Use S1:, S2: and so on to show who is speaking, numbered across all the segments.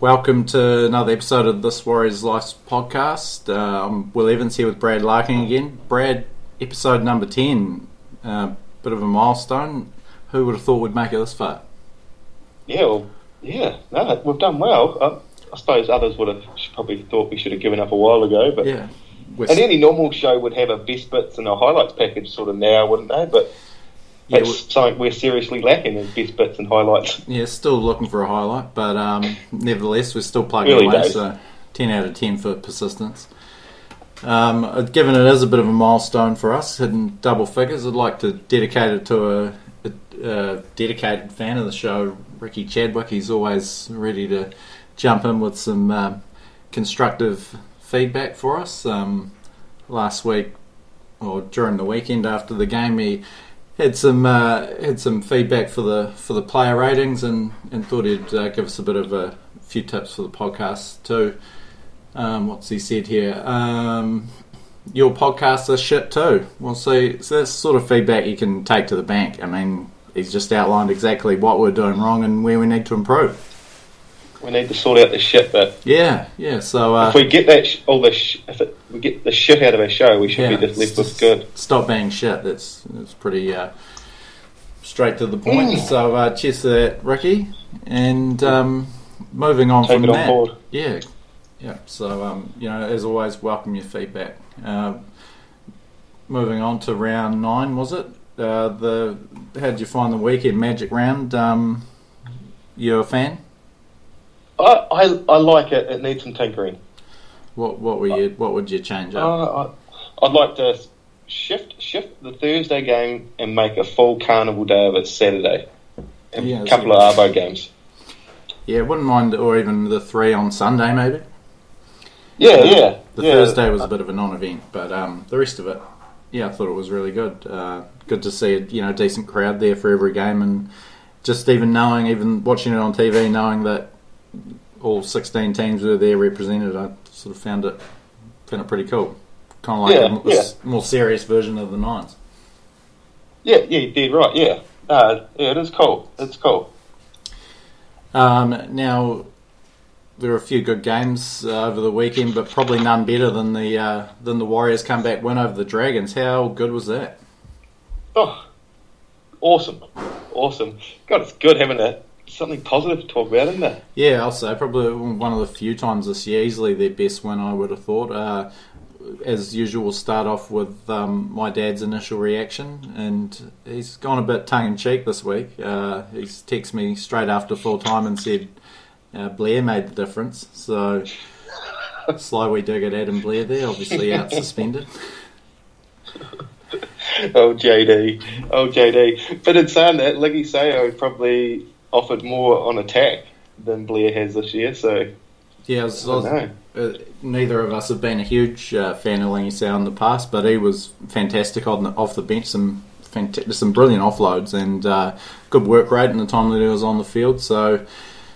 S1: Welcome to another episode of This Warriors Life podcast. Uh, I'm Will Evans here with Brad Larkin again. Brad, episode number 10, uh, bit of a milestone. Who would have thought we'd make it this far?
S2: Yeah, well, yeah, no, we've done well. I, I suppose others would have probably thought we should have given up a while ago, but
S1: Yeah.
S2: And any normal show would have a best bits and a highlights package sort of now, wouldn't they? But
S1: Yeah, we-
S2: something we're seriously lacking in best bits and highlights.
S1: Yeah, still looking for a highlight, but um, nevertheless, we're still plugging
S2: Early
S1: away.
S2: days.
S1: So, ten out of ten for persistence. Um, uh, given it is a bit of a milestone for us, hitting double figures, I'd like to dedicate it to a, a, a dedicated fan of the show, Ricky Chadwick. He's always ready to jump in with some um, constructive feedback for us. Um, last week, or during the weekend after the game, he had some uh, had some feedback for the for the player ratings and, and thought he'd uh, give us a bit of a few tips for the podcast too. Um, what's he said here? Um, your podcast is shit too. We'll see. So that's sort of feedback you can take to the bank. I mean, he's just outlined exactly what we're doing wrong and where we need to improve.
S2: We need to sort out this shit bit.
S1: Yeah, yeah. So uh,
S2: if we get that sh- all this, sh- if it, we get the shit out of our show, we should
S1: yeah,
S2: be just left with good.
S1: Stop being shit. That's that's pretty uh, straight to the point.
S2: Mm.
S1: So uh, cheers to that, Ricky. And um, moving on
S2: Take
S1: from
S2: on
S1: that,
S2: board.
S1: yeah, yeah. So um, you know, as always, welcome your feedback. Uh, moving on to round nine, was it? Uh, the how did you find the weekend Magic round? Um, you a fan?
S2: I, I I like it. It needs some tinkering.
S1: What what were you? What would you change up?
S2: Uh, I, I'd like to shift shift the Thursday game and make a full carnival day of it Saturday. And
S1: Yeah,
S2: a couple of Arvo games.
S1: yeah, wouldn't mind, or even the three on Sunday, maybe.
S2: Yeah, yeah.
S1: The
S2: yeah.
S1: Thursday was a bit of a non-event, but um, the rest of it, yeah, I thought it was really good. Uh, good to see a you know decent crowd there for every game, and just even knowing, even watching it on TV, knowing that all 16 teams were there represented, I sort of found it found it pretty cool. Kind of like
S2: Yeah,
S1: a, m- a s- more serious version of the Nines.
S2: Yeah, yeah, you did right. Yeah, uh, yeah, it is cool. It's cool.
S1: Um, now, there were a few good games uh, over the weekend, but probably none better than the uh, than the Warriors comeback win over the Dragons. How good was that?
S2: Oh, awesome, awesome. God, it's good having a something positive to talk about, isn't it?
S1: Yeah, I'll say probably one of the few times this year, easily their best win. I would have thought. Uh, as usual, we'll start off with um, my dad's initial reaction, and he's gone a bit tongue in cheek this week. Uh, he's texted me straight after full time and said uh, Blair made the difference. So sly we dig at Adam Blair there, obviously out suspended.
S2: Oh JD, oh JD. But in saying that, Liggy Sayo probably offered more on attack than Blair has this year. So
S1: Yeah, I was, I
S2: I
S1: was-
S2: don't know.
S1: uh, neither of us have been a huge uh, fan of Langy Sow in the past, but he was fantastic on the, off the bench. Some fanta- some brilliant offloads and uh, good work rate in the time that he was on the field. So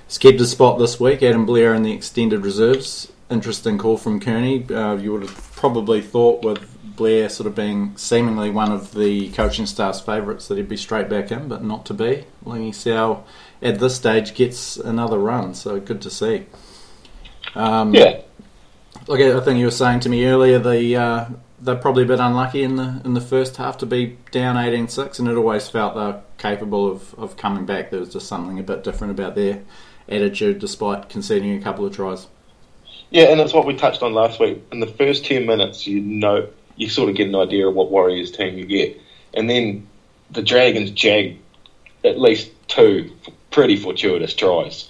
S1: he's kept his spot this week. Adam Blair in the extended reserves. Interesting call from Kearney. Uh, you would have probably thought with Blair sort of being seemingly one of the coaching staff's favourites that he'd be straight back in, but not to be. Langy Sow at this stage gets another run, so good to see. Um,
S2: Yeah,
S1: like I think you were saying to me earlier, the uh, they're probably a bit unlucky in the in the first half to be down 18-6, and it always felt they're capable of, of coming back. There was just something a bit different about their attitude, despite conceding a couple of tries.
S2: yeah, and it's what we touched on last week. In the first ten minutes, you know, you sort of get an idea of what Warriors team you get, and then the Dragons jag at least two pretty fortuitous tries.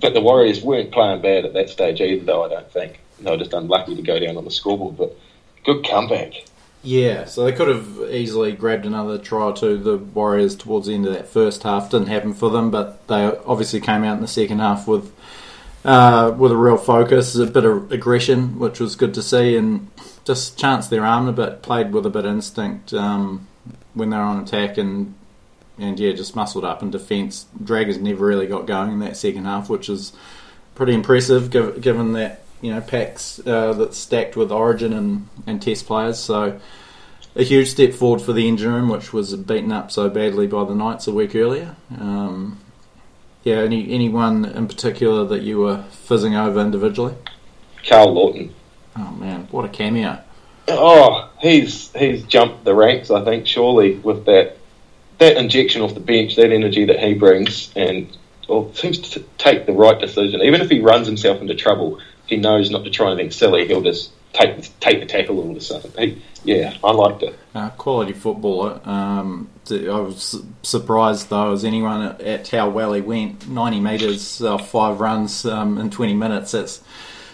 S2: But the Warriors weren't playing bad at that stage either, though. I don't think they were just unlucky to go down on the scoreboard. But good comeback.
S1: Yeah, so they could have easily grabbed another try or two. The Warriors towards the end of that first half didn't happen for them, but they obviously came out in the second half with uh, with a real focus, a bit of aggression, which was good to see, and just chanced their arm a bit, played with a bit of instinct um, when they were on attack, and and yeah, just muscled up in defence. Dragons never really got going in that second half, which is pretty impressive giv given that you know packs uh, that's stacked with Origin and, and Test players. So a huge step forward for the engine room, which was beaten up so badly by the Knights a week earlier. Um, Yeah, any anyone in particular that you were fizzing over individually?
S2: Karl Lawton.
S1: Oh man, what a cameo!
S2: Oh, he's he's jumped the ranks. I think surely with that that injection off the bench, that energy that he brings, and well, seems to take the right decision. Even if he runs himself into trouble, he knows not to try anything silly. He'll just take take the tackle all of a sudden. He, yeah, I liked it.
S1: Uh, quality footballer. Um, I was surprised though as anyone at, at how well he went. Ninety metres, uh, five runs um, in twenty minutes. That's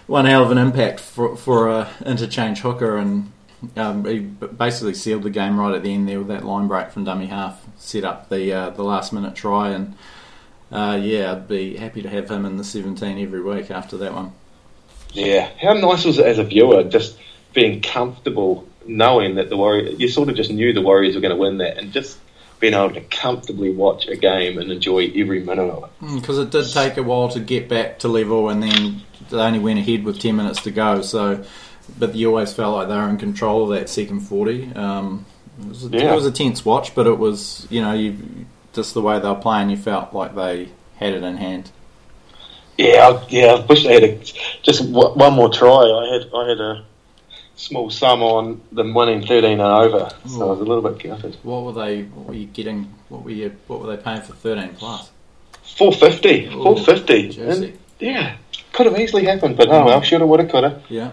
S1: one hell of an impact for for a interchange hooker, and um, he basically sealed the game right at the end there with that line break from dummy half. Set up the uh, the last minute try, and uh, yeah, I'd be happy to have him in the seventeen every week after that one.
S2: Yeah, how nice was it as a viewer just being comfortable knowing that the Warriors, you sort of just knew the Warriors were going to win that, and just being able to comfortably watch a game and enjoy every minute of it.
S1: Because mm, it did take a while to get back to level, and then they only went ahead with ten minutes to go. So, but you always felt like they were in control of that second forty. Um, it, was a, yeah. it was a tense watch, but it was you know you just the way they were playing, you felt like they had it in hand.
S2: Yeah, yeah. I wish they had a, just one more try. I had I had a small sum on them winning thirteen and over, so I was a little bit gutted.
S1: What were they? What were you getting? What were you? What were they paying for thirteen plus?
S2: Four fifty. Four fifty. Yeah, could have easily happened, but oh well, shoulda, woulda, coulda.
S1: Yeah,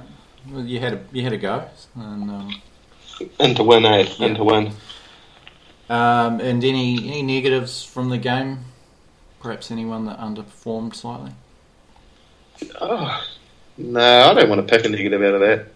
S1: well, you had a you had a go, and um,
S2: and to win, eh? Yeah. And to win.
S1: Um, and any any negatives from the game? Perhaps anyone that underperformed slightly.
S2: Oh, no, I don't want to pick a negative out of that.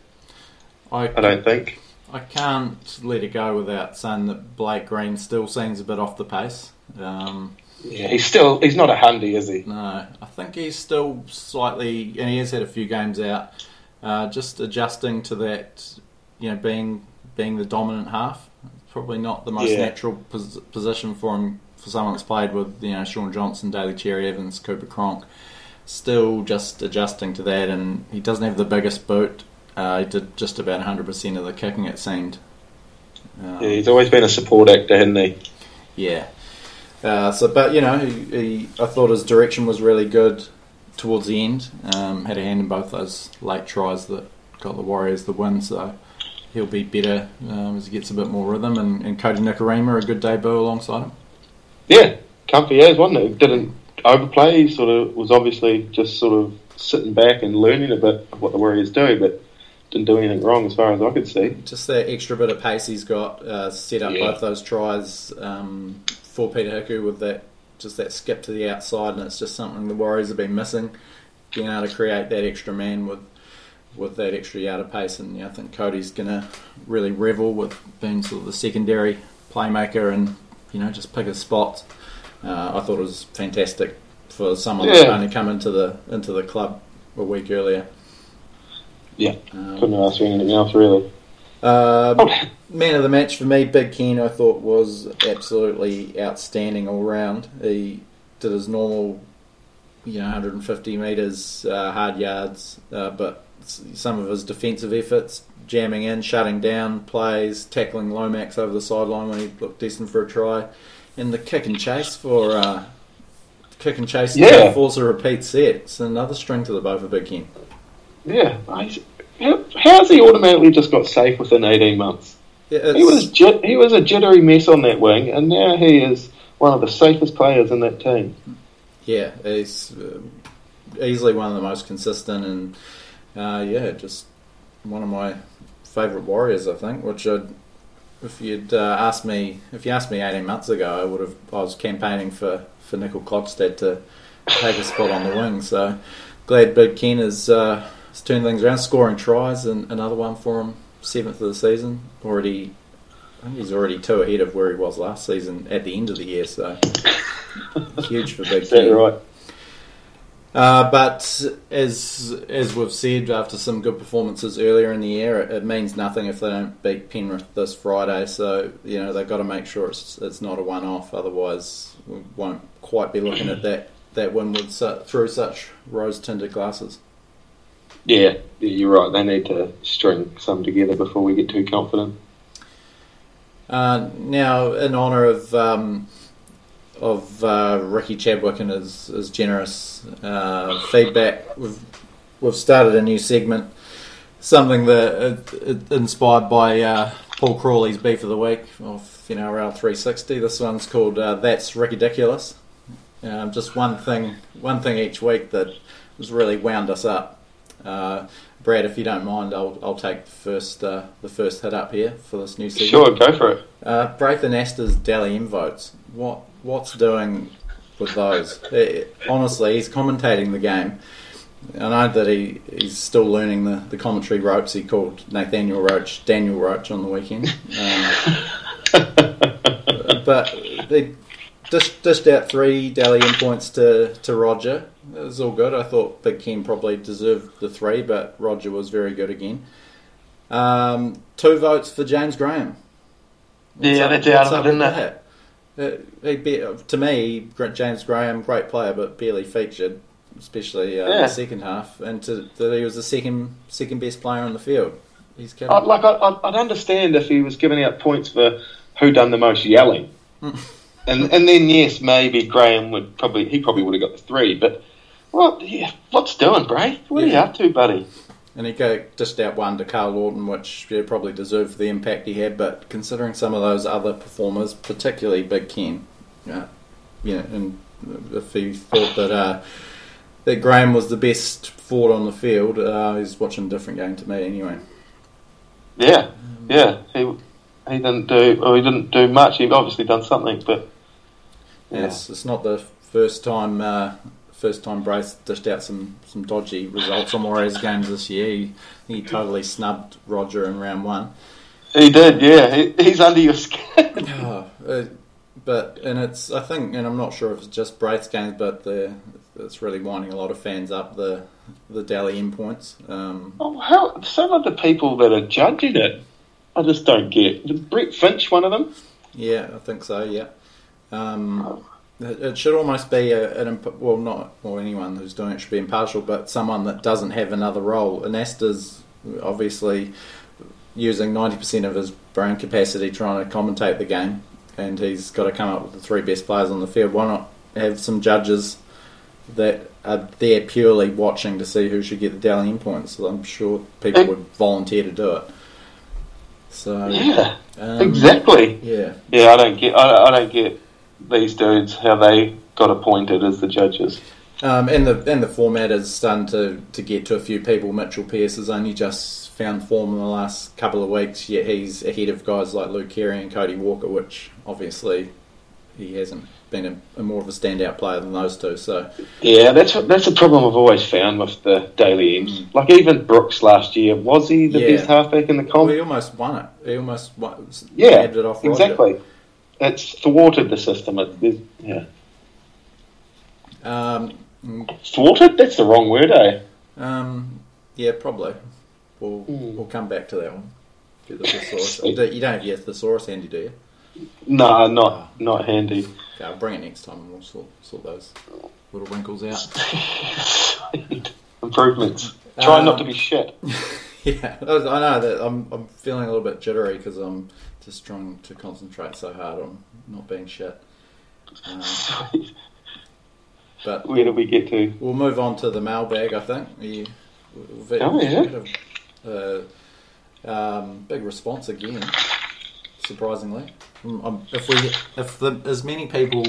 S2: I, I don't think.
S1: I can't let it go without saying that Blake Green still seems a bit off the pace. Um,
S2: yeah, he's still he's not a handy, is he?
S1: No, I think he's still slightly, and he has had a few games out, uh, just adjusting to that. You know, being being the dominant half, probably not the most yeah. natural pos- position for him for someone that's played with you know Shaun Johnson, Daly Cherry Evans, Cooper Cronk. Still just adjusting to that, and he doesn't have the biggest boot. Uh, he did just about 100% of the kicking, it seemed.
S2: Um, yeah, he's always been a support actor, hasn't he?
S1: Yeah. Uh, so, but you know, he, he, I thought his direction was really good towards the end. Um, had a hand in both those late tries that got the Warriors the win. So he'll be better um, as he gets a bit more rhythm. And, and Kodi Nikorima, a good debut alongside him.
S2: Yeah, comfy as wasn't it? Didn't overplay. He sort of was obviously just sort of sitting back and learning a bit of what the Warriors do, but didn't do anything wrong as far as I could see.
S1: Just that extra bit of pace he's got uh, set up yeah. both those tries um, for Peter Hiku with that just that skip to the outside, and it's just something the Warriors have been missing, being able to create that extra man with with that extra yard of pace. And yeah, I think Kodi's going to really revel with being sort of the secondary playmaker and you know just pick his spots. Uh, I thought it was fantastic for someone yeah. that's only come into the into the club a week earlier.
S2: Yeah, um, couldn't ask for anything else really.
S1: Um, man of the match for me, Big Ken, I thought was absolutely outstanding all round. He did his normal, you know, 150 metres, uh, hard yards, uh, but some of his defensive efforts, jamming in, shutting down plays, tackling Lomax over the sideline when he looked decent for a try, and the kick and chase for uh, kick and chase yeah. force a repeat set. It's another string to the bow for Big Ken.
S2: Yeah, how's he automatically just got safe within 18 months? Yeah, he was he was a jittery mess on that wing, and now he is one of the safest players in that team.
S1: Yeah, he's uh, easily one of the most consistent, and uh, yeah, just one of my favourite Warriors, I think. Which I'd, if you'd uh, asked me, if you asked me 18 months ago, I would have. I was campaigning for for Nickel Klokstad to take a spot on the wing. So glad Big Ken is uh, he's turned things around, scoring tries, and another one for him, seventh of the season. Already, I think he's already two ahead of where he was last season at the end of the year. So huge for Big Ken.
S2: right.
S1: Uh, but as as we've said, after some good performances earlier in the year, it, it, means nothing if they don't beat Penrith this Friday. So you know they've got to make sure it's it's not a one off. Otherwise, we won't quite be looking at that that win with through such rose tinted glasses.
S2: Yeah, you're right. They need to string some together before we get too confident.
S1: Uh, now, in honour of um, of uh, Ricky Chadwick and his, his generous uh, feedback. We've we've started a new segment, something that uh, inspired by uh, Paul Crawley's beef of the week of you know around 360. This one's called uh, "That's Ridiculous." Um, just one thing, one thing each week that has really wound us up. Uh, Brad, if you don't mind, I'll, I'll take the first uh, the first hit up here for this new season.
S2: Sure, go for it.
S1: Uh, Braith Anasta's Dally M votes. What what's doing with those? Eh, honestly, he's commentating the game. I know that he, he's still learning the, the commentary ropes. He called Nathaniel Roache Daniel Roache on the weekend. Um, but they dished, dished out three Dally M points to, to Roger. It was all good. I thought Big Ken probably deserved the three, but Roger was very good again. Um, two votes for James Graham. What's
S2: Yeah,
S1: up-
S2: that's out of it, isn't
S1: with
S2: it?
S1: that? Uh, he'd be, to me, James Graham, great player, but barely featured, especially uh, in
S2: Yeah.
S1: the second half, and to, that he was the second second best player on the field. He's
S2: I'd, like, I'd, I'd understand if he was giving out points for who done the most yelling. and and then, yes, maybe Graham would probably, he probably would have got the three, but, well, yeah, what's doing, Bray? What are you up to, buddy?
S1: and he go, dished out one to Karl Lawton, which yeah, probably deserved the impact he had. But considering some of those other performers, particularly Big Ken, uh, you know, and if he thought that uh, that Graham was the best forward on the field, uh, he's watching a different game to me anyway.
S2: Yeah, yeah. He he didn't do, well, he didn't do much. He obviously done something, but, yeah.
S1: Yes, it's not the first time uh, first time Brace dished out some, some dodgy results on Warriors games this year. He, he totally snubbed Roger in round one.
S2: He did, yeah. He, he's under your skin.
S1: Oh, uh, but and it's I think and I'm not sure if it's just Braith's games, but the it's really winding a lot of fans up the the Dally M points. Um,
S2: oh, how, some of the people that are judging it, I just don't get. Is Brett Finch one of them?
S1: yeah, I think so. Yeah. Um, it, it should almost be a, an imp- well, not or anyone who's doing it should be impartial, but someone that doesn't have another role. And Anasta's obviously using ninety percent of his brain capacity trying to commentate the game, and he's got to come up with the three best players on the field. Why not have some judges that are there purely watching to see who should get the Dally points? So I'm sure people would volunteer to do it. So
S2: Yeah,
S1: um,
S2: exactly.
S1: Yeah,
S2: Yeah, I don't get. I, I don't get these dudes how they got appointed as the judges.
S1: Um, and the and the format is starting to, to get to a few people. Mitchell Pearce has only just found form in the last couple of weeks, yet he's ahead of guys like Luke Keary and Cody Walker, which obviously he hasn't been a, a more of a standout player than those two. So
S2: Yeah, that's that's a problem I've always found with the Dally M's. Like even Brooks last year, was he the
S1: Yeah.
S2: best halfback in the
S1: well,
S2: comp?
S1: he almost won it. He almost won,
S2: Yeah,
S1: it off Roger.
S2: exactly. It's thwarted the system. Yeah,
S1: Um, mm,
S2: thwarted. That's the wrong word, eh?
S1: um, yeah, probably. We'll
S2: Hmm.
S1: we'll come back to that one. The thesaurus. you don't you don't have your thesaurus handy, do you?
S2: No, not not handy.
S1: Okay, I'll bring it next time and we'll sort, sort those little wrinkles out.
S2: Improvements. Try
S1: Um,
S2: not to be shit.
S1: Yeah, I know that I'm I'm feeling a little bit jittery because I'm just trying to concentrate so hard on not being shit. Um, but
S2: Where do we get to?
S1: we'll move on to the mailbag. I think. You, we've
S2: Oh, yeah.
S1: a, uh, um, big response again. Surprisingly, um, if we if the, as many people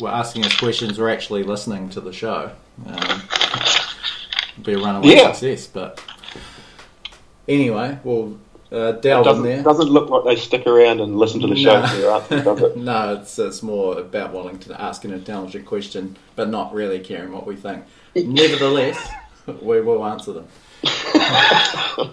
S1: were asking us questions were actually listening to the show, um, it'd be a runaway
S2: Yeah.
S1: success. But anyway, we'll uh, delve
S2: doesn't,
S1: there.
S2: doesn't look like they stick around and listen to the show
S1: No.
S2: for answers, does it?
S1: no, it's it's more about wanting to ask an intelligent question, but not really caring what we think. Nevertheless, we will answer them.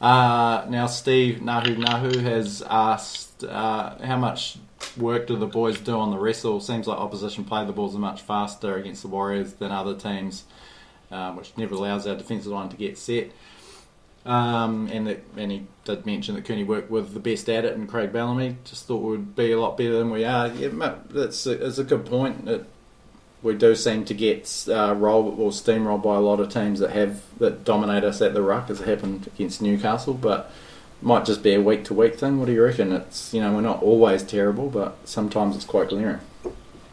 S1: Uh, now, Steve Nahu Nahu has asked uh, how much work do the boys do on the wrestle? Seems like opposition play the balls are much faster against the Warriors than other teams, um, which never allows our defensive line to get set. Um, and that, and he did mention that Cooney worked with the best at it, and Craig Bellamy just thought would be a lot better than we are. Yeah, that's a, a good point. It, we do seem to get uh, rolled or steamrolled by a lot of teams that have that dominate us at the ruck, as it happened against Newcastle. But might just be a week to week thing. What do you reckon? It's you know we're not always terrible, but sometimes it's quite glaring.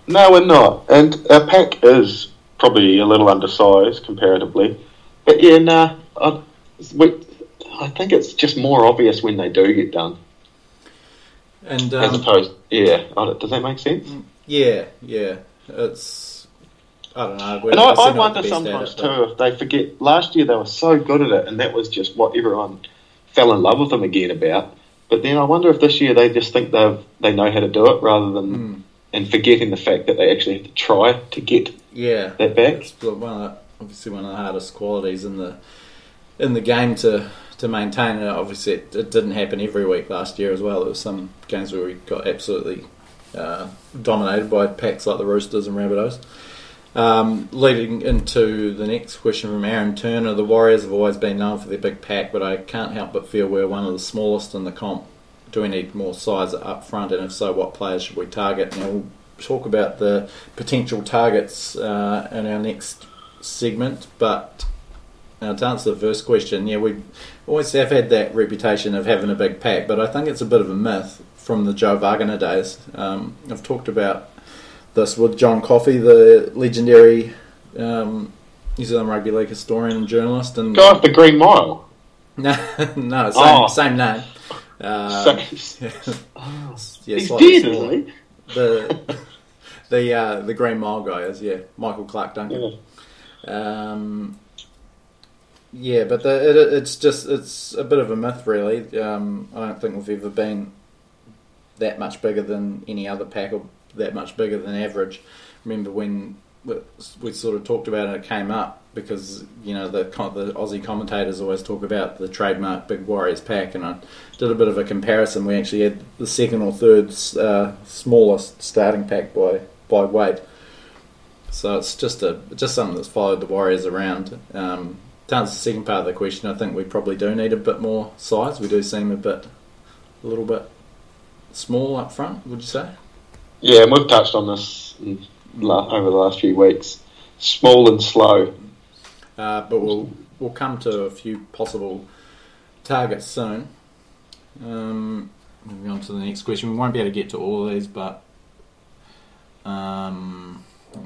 S2: No, we're not. And our pack is probably a little undersized comparatively. But yeah, nah, I, I think it's just more obvious when they do get done.
S1: And
S2: As
S1: um,
S2: opposed, yeah, does that make sense?
S1: yeah, yeah, it's I don't know.
S2: And I, I wonder sometimes
S1: it,
S2: too if they forget. Last year they were so good at it, and that was just what everyone fell in love with them again about. But then I wonder if this year they just think they they know how to do it rather than
S1: Hmm.
S2: and forgetting the fact that they actually have to try to get
S1: Yeah,
S2: that back.
S1: it's one of the, obviously one of the hardest qualities in the in the game to to maintain. And obviously, it, it didn't happen every week last year as well. There was some games where we got absolutely uh, dominated by packs like the Roosters and Rabbitohs. Um, leading into the next question from Aaron Turner, the Warriors have always been known for their big pack, but I can't help but feel we're one of the smallest in the comp. Do we need more size up front, and if so, what players should we target? Now we'll talk about the potential targets uh, in our next segment, but uh, to answer the first question, yeah, we always have had that reputation of having a big pack, but I think it's a bit of a myth from the Joe Vagana days. Um, I've talked about this with John Coffey, the legendary um, New Zealand rugby league historian and journalist, and
S2: the Green Mile.
S1: no, no, same,
S2: Oh.
S1: same name. Uh,
S2: So-
S1: yeah,
S2: He's dead,
S1: smaller.
S2: isn't he?
S1: The the uh, the Green Mile guy is yeah, Michael Clarke Duncan.
S2: Yeah.
S1: Um, yeah, but the, it, it's just it's a bit of a myth, really. Um, I don't think we've ever been that much bigger than any other pack, or that much bigger than average. Remember when we, sort of talked about it, it came up because you know the the Aussie commentators always talk about the trademark Big Warriors pack, and I did a bit of a comparison. We actually had the second or third uh, smallest starting pack by by weight. So it's just a just something that's followed the Warriors around. Um, to answer the second part of the question, I think we probably do need a bit more size. We do seem a bit, a little bit small up front. Would you say?
S2: Yeah, and we've touched on this over the last few weeks. Small and slow.
S1: Uh, but we'll we'll come to a few possible targets soon. Um, moving on to the next question, we won't be able to get to all of these, but um,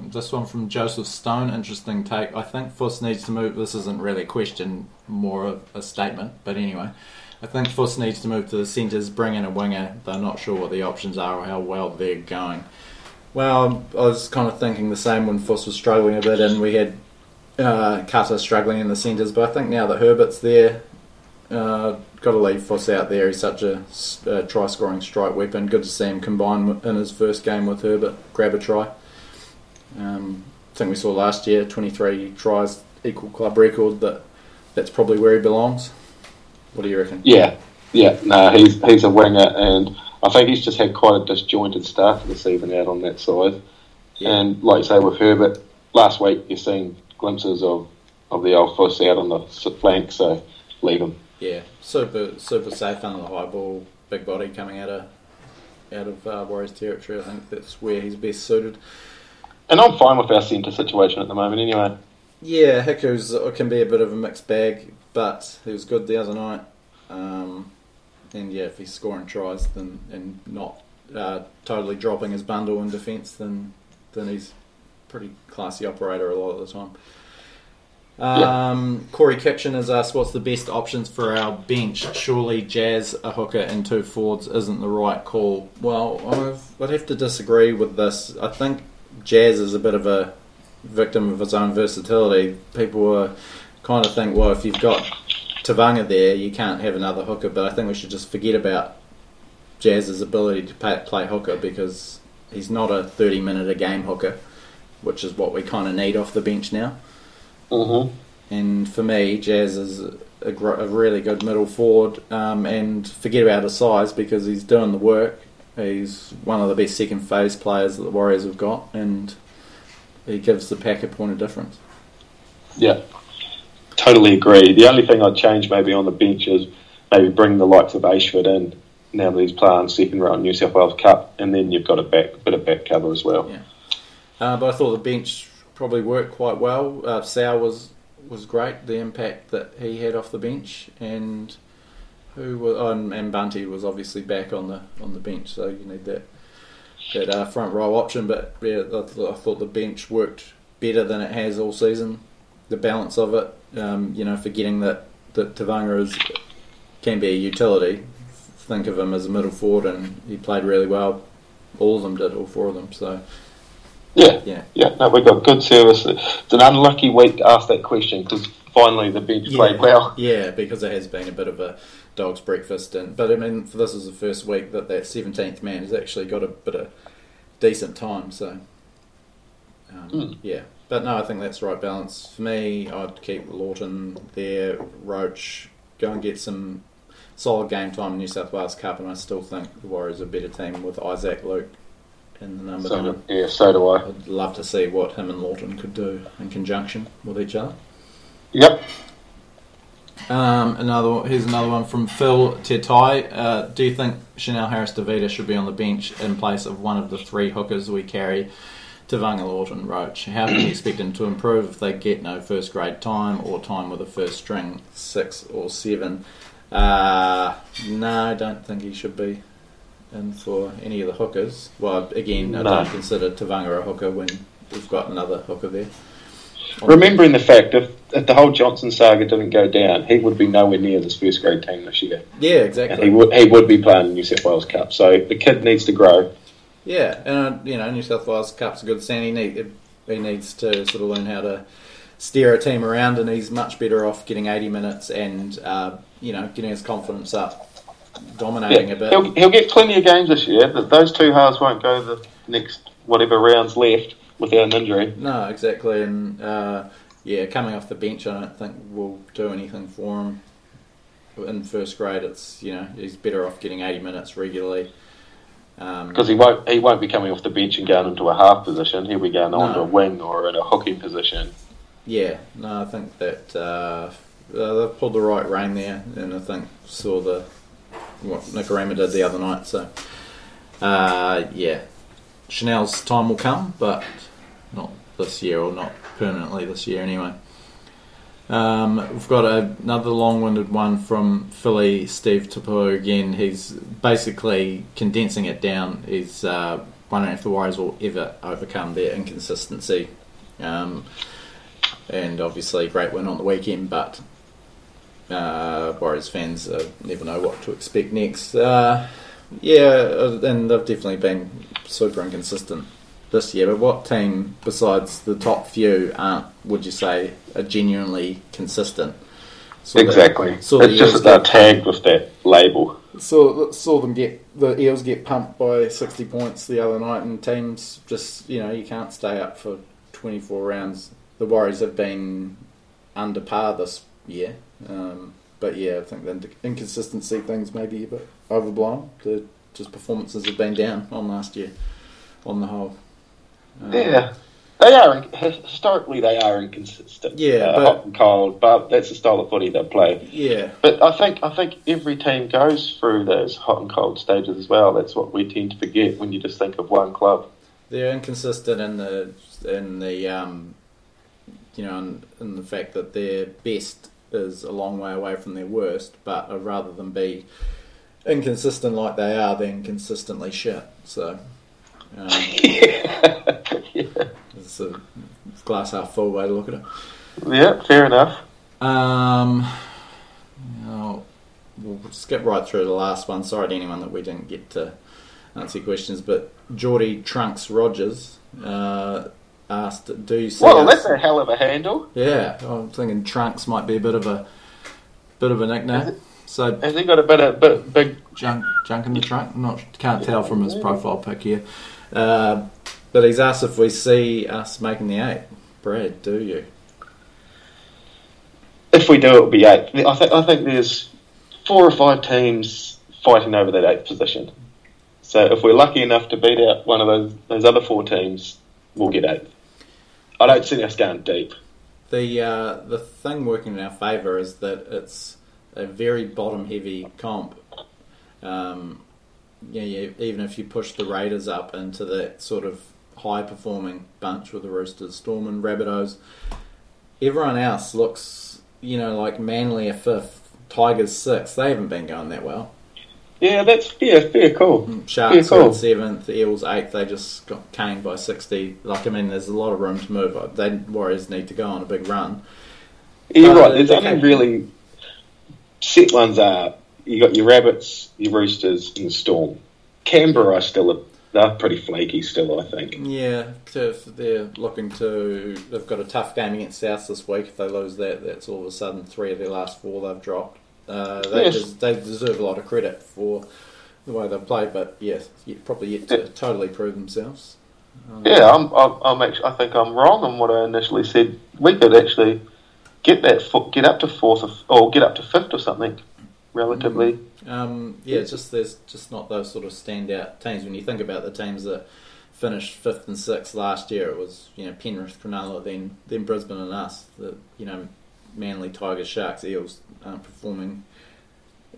S1: this one from Joseph Stone, interesting take. I think Fuss needs to move. This isn't really a question, more of a statement, but anyway. I think Fuss needs to move to the centres, bring in a winger. They're not sure what the options are or how well they're going. Well, I was kind of thinking the same when Fuss was struggling a bit, and we had uh, Cutter struggling in the centres. But I think now that Herbert's there, uh, got to leave Fuss out there. He's such a try-scoring strike weapon. Good to see him combine in his first game with Herbert, grab a try. Um, I think we saw last year 23 tries, equal club record. That that's probably where he belongs. What do you reckon?
S2: Yeah, yeah. No, he's he's a winger, and I think he's just had quite a disjointed start to the season out on that side.
S1: Yeah.
S2: And like you say with Herbert, last week you've seen glimpses of, of the old fuss out on the flank, so leave him.
S1: Yeah, super super safe under the high ball, big body coming out of out of uh, Warriors territory. I think that's where he's best suited.
S2: And I'm fine with our centre situation at the moment, anyway.
S1: Yeah, Hiku's uh, can be a bit of a mixed bag, but he was good the other night. Um, and yeah, if he's scoring tries then and not uh, totally dropping his bundle in defence, then then he's pretty classy operator a lot of the time. Um, Corey Kitchen has asked, "What's the best options for our bench? Surely Jazz, a hooker, and two forwards isn't the right call." Well, I've, I'd have to disagree with this. I think Jazz is a bit of a victim of his own versatility. People are kind of think, well, if you've got Tevaga there, you can't have another hooker. But I think we should just forget about Jazz's ability to play, play hooker because he's not a 30 minute a game hooker, which is what we kind of need off the bench now.
S2: Mm-hmm.
S1: And for me, Jazz is a, gr- a really good middle forward. Um, and forget about his size because he's doing the work. He's one of the best second phase players that the Warriors have got, and he gives the pack a point of difference.
S2: Yeah, totally agree. The only thing I'd change maybe on the bench is maybe bring the likes of Ashford in now that he's playing second round New South Wales Cup, and then you've got a back bit of back cover as well.
S1: Yeah. Uh, but I thought the bench probably worked quite well. Uh, Sal was was great. The impact that he had off the bench, and who was oh, and, and Bunty was obviously back on the on the bench. So you need that that uh, front row option, but yeah, I, th- I thought the bench worked better than it has all season. The balance of it, um, you know, forgetting that that Tevaga is can be a utility. Think of him as a middle forward, and he played really well. All of them did, all four of them. So
S2: Yeah,
S1: yeah,
S2: yeah. No, we got good service. It's an unlucky week to ask that question because finally the bench played well.
S1: Yeah, because it has been a bit of a dog's breakfast, and but I mean, for this is the first week that that seventeenth man has actually got a bit of decent time. So um,
S2: Mm.
S1: yeah, but no, I think that's the right balance for me. I'd keep Lawton there, Roache, go and get some solid game time in New South Wales Cup, and I still think the Warriors are a better team with Isaac Luke in the number.
S2: So,
S1: nine.
S2: yeah, so do I.
S1: I'd love to see what him and Lawton could do in conjunction with each other.
S2: Yep.
S1: Um, another here's another one from Phil Tetai. Uh, do you think Chanel Harris Tavita should be on the bench in place of one of the three hookers we carry, Tevaga Lawton Roache? How can you expect him to improve if they get no first grade time or time with a first string six or seven? Uh, no, I don't think he should be in for any of the hookers. Well, again, I
S2: No.
S1: don't consider Tevaga a hooker when we've got another hooker there.
S2: Remembering the fact if, if the whole Johnson saga didn't go down, he would be nowhere near this first grade team this year,
S1: Yeah,
S2: and
S1: exactly.
S2: he would he would be playing the New South Wales Cup. So the kid needs to grow.
S1: Yeah, and uh, you know, New South Wales Cup's a good stand. He, need, he needs to sort of learn how to steer a team around, and he's much better off getting 80 minutes and uh, you know getting his confidence up, dominating
S2: Yeah,
S1: a bit.
S2: he'll, he'll get plenty of games this year. But those two halves won't go the next whatever rounds left without an injury.
S1: No, exactly, and uh, yeah, coming off the bench, I don't think will do anything for him. In first grade, it's you know he's better off getting 80 minutes regularly. Um,
S2: Because he won't he won't be coming off the bench and going into a half position. He'll be going on
S1: No.
S2: to a wing or in a hooking position.
S1: Yeah, no, I think that uh, uh, they've pulled the right rein there, and I think saw the what Nikorima did the other night. So, uh, yeah, Chanel's time will come, but not this year, or not permanently this year anyway. Um, we've got a, another long-winded one from Philly Steve Tapu again. He's basically condensing it down. He's uh, wondering if the Warriors will ever overcome their inconsistency. Um, and obviously great win on the weekend, but uh, Warriors fans uh, never know what to expect next. Uh, yeah, uh, and they've definitely been super inconsistent this year. But what team besides the top few aren't, would you say, are genuinely consistent? Saw
S2: exactly.
S1: the
S2: it's just that they're tagged with that label.
S1: saw saw them get the Eels get pumped by sixty points the other night, and teams just you know you can't stay up for twenty four rounds. The Warriors have been under par this year, um, but yeah, I think the inconsistency things may be a bit overblown. The just performances have been down on last year, on the whole. Um,
S2: Yeah. They are historically they are inconsistent.
S1: Yeah,
S2: uh,
S1: but-
S2: hot and cold, but that's the style of footy they play.
S1: yeah,
S2: But I think I think every team goes through those hot and cold stages as well. That's what we tend to forget when you just think of one club.
S1: they're inconsistent in the in the um, you know in, in the fact that their best is a long way away from their worst, but uh, rather than be inconsistent like they are, they're inconsistently shit. So um,
S2: yeah.
S1: it's a glass half full way to look at it.
S2: yeah, fair enough.
S1: Um, you know, we'll skip right through the last one. Sorry to anyone that we didn't get to answer your questions, but Geordie Trunks Rogers uh, asked, "Do you see
S2: Well,
S1: us?"
S2: that's a hell of a handle.
S1: Yeah, I'm thinking Trunks might be a bit of a bit of a nickname. So
S2: has he got a bit of bit, big?
S1: junk, junk in the trunk. Not can't tell from his profile pic here, uh, but he's asked if we see us making the eight. Brad, do you?
S2: If we do, it'll be eight. I think I think there's four or five teams fighting over that eighth position. So if we're lucky enough to beat out one of those those other four teams, we'll get eighth. I don't see us going deep.
S1: The uh, the thing working in our favour is that it's a very bottom heavy comp. Um, yeah, yeah, even if you push the Raiders up into that sort of high performing bunch with the Roosters, Storm and Rabbitohs, everyone else looks, you know, like Manly a fifth, Tigers sixth. They haven't been going that well.
S2: Yeah, that's fair, fair, cool.
S1: Sharks
S2: Yeah, cool.
S1: seventh, Eels eighth. They just got caned by sixty. Like I mean, there's a lot of room to move. They Warriors need to go on a big run.
S2: Yeah, You're
S1: Uh,
S2: right. There's
S1: they
S2: only
S1: can-
S2: really set ones are you got your rabbits, your roosters, and the storm. Canberra are still a, they're pretty flaky still. I think.
S1: Yeah, if they're looking to. They've got a tough game against South this week. If they lose that, that's all of a sudden three of their last four they've dropped. Uh, they,
S2: Yes.
S1: des- they deserve a lot of credit for the way they've played, but yes, yet, probably yet to
S2: Yeah.
S1: totally prove themselves. Um,
S2: Yeah, I'm, I'm, I'm actually, I think I'm wrong on what I initially said. We could actually get that fo- get up to fourth or, or get up to fifth or something, relatively.
S1: Um, yeah, just there's just not those sort of standout teams. When you think about the teams that finished fifth and sixth last year, it was you know Penrith, Cronulla, then then Brisbane and us. The you know Manly, Tigers, Sharks, Eels aren't performing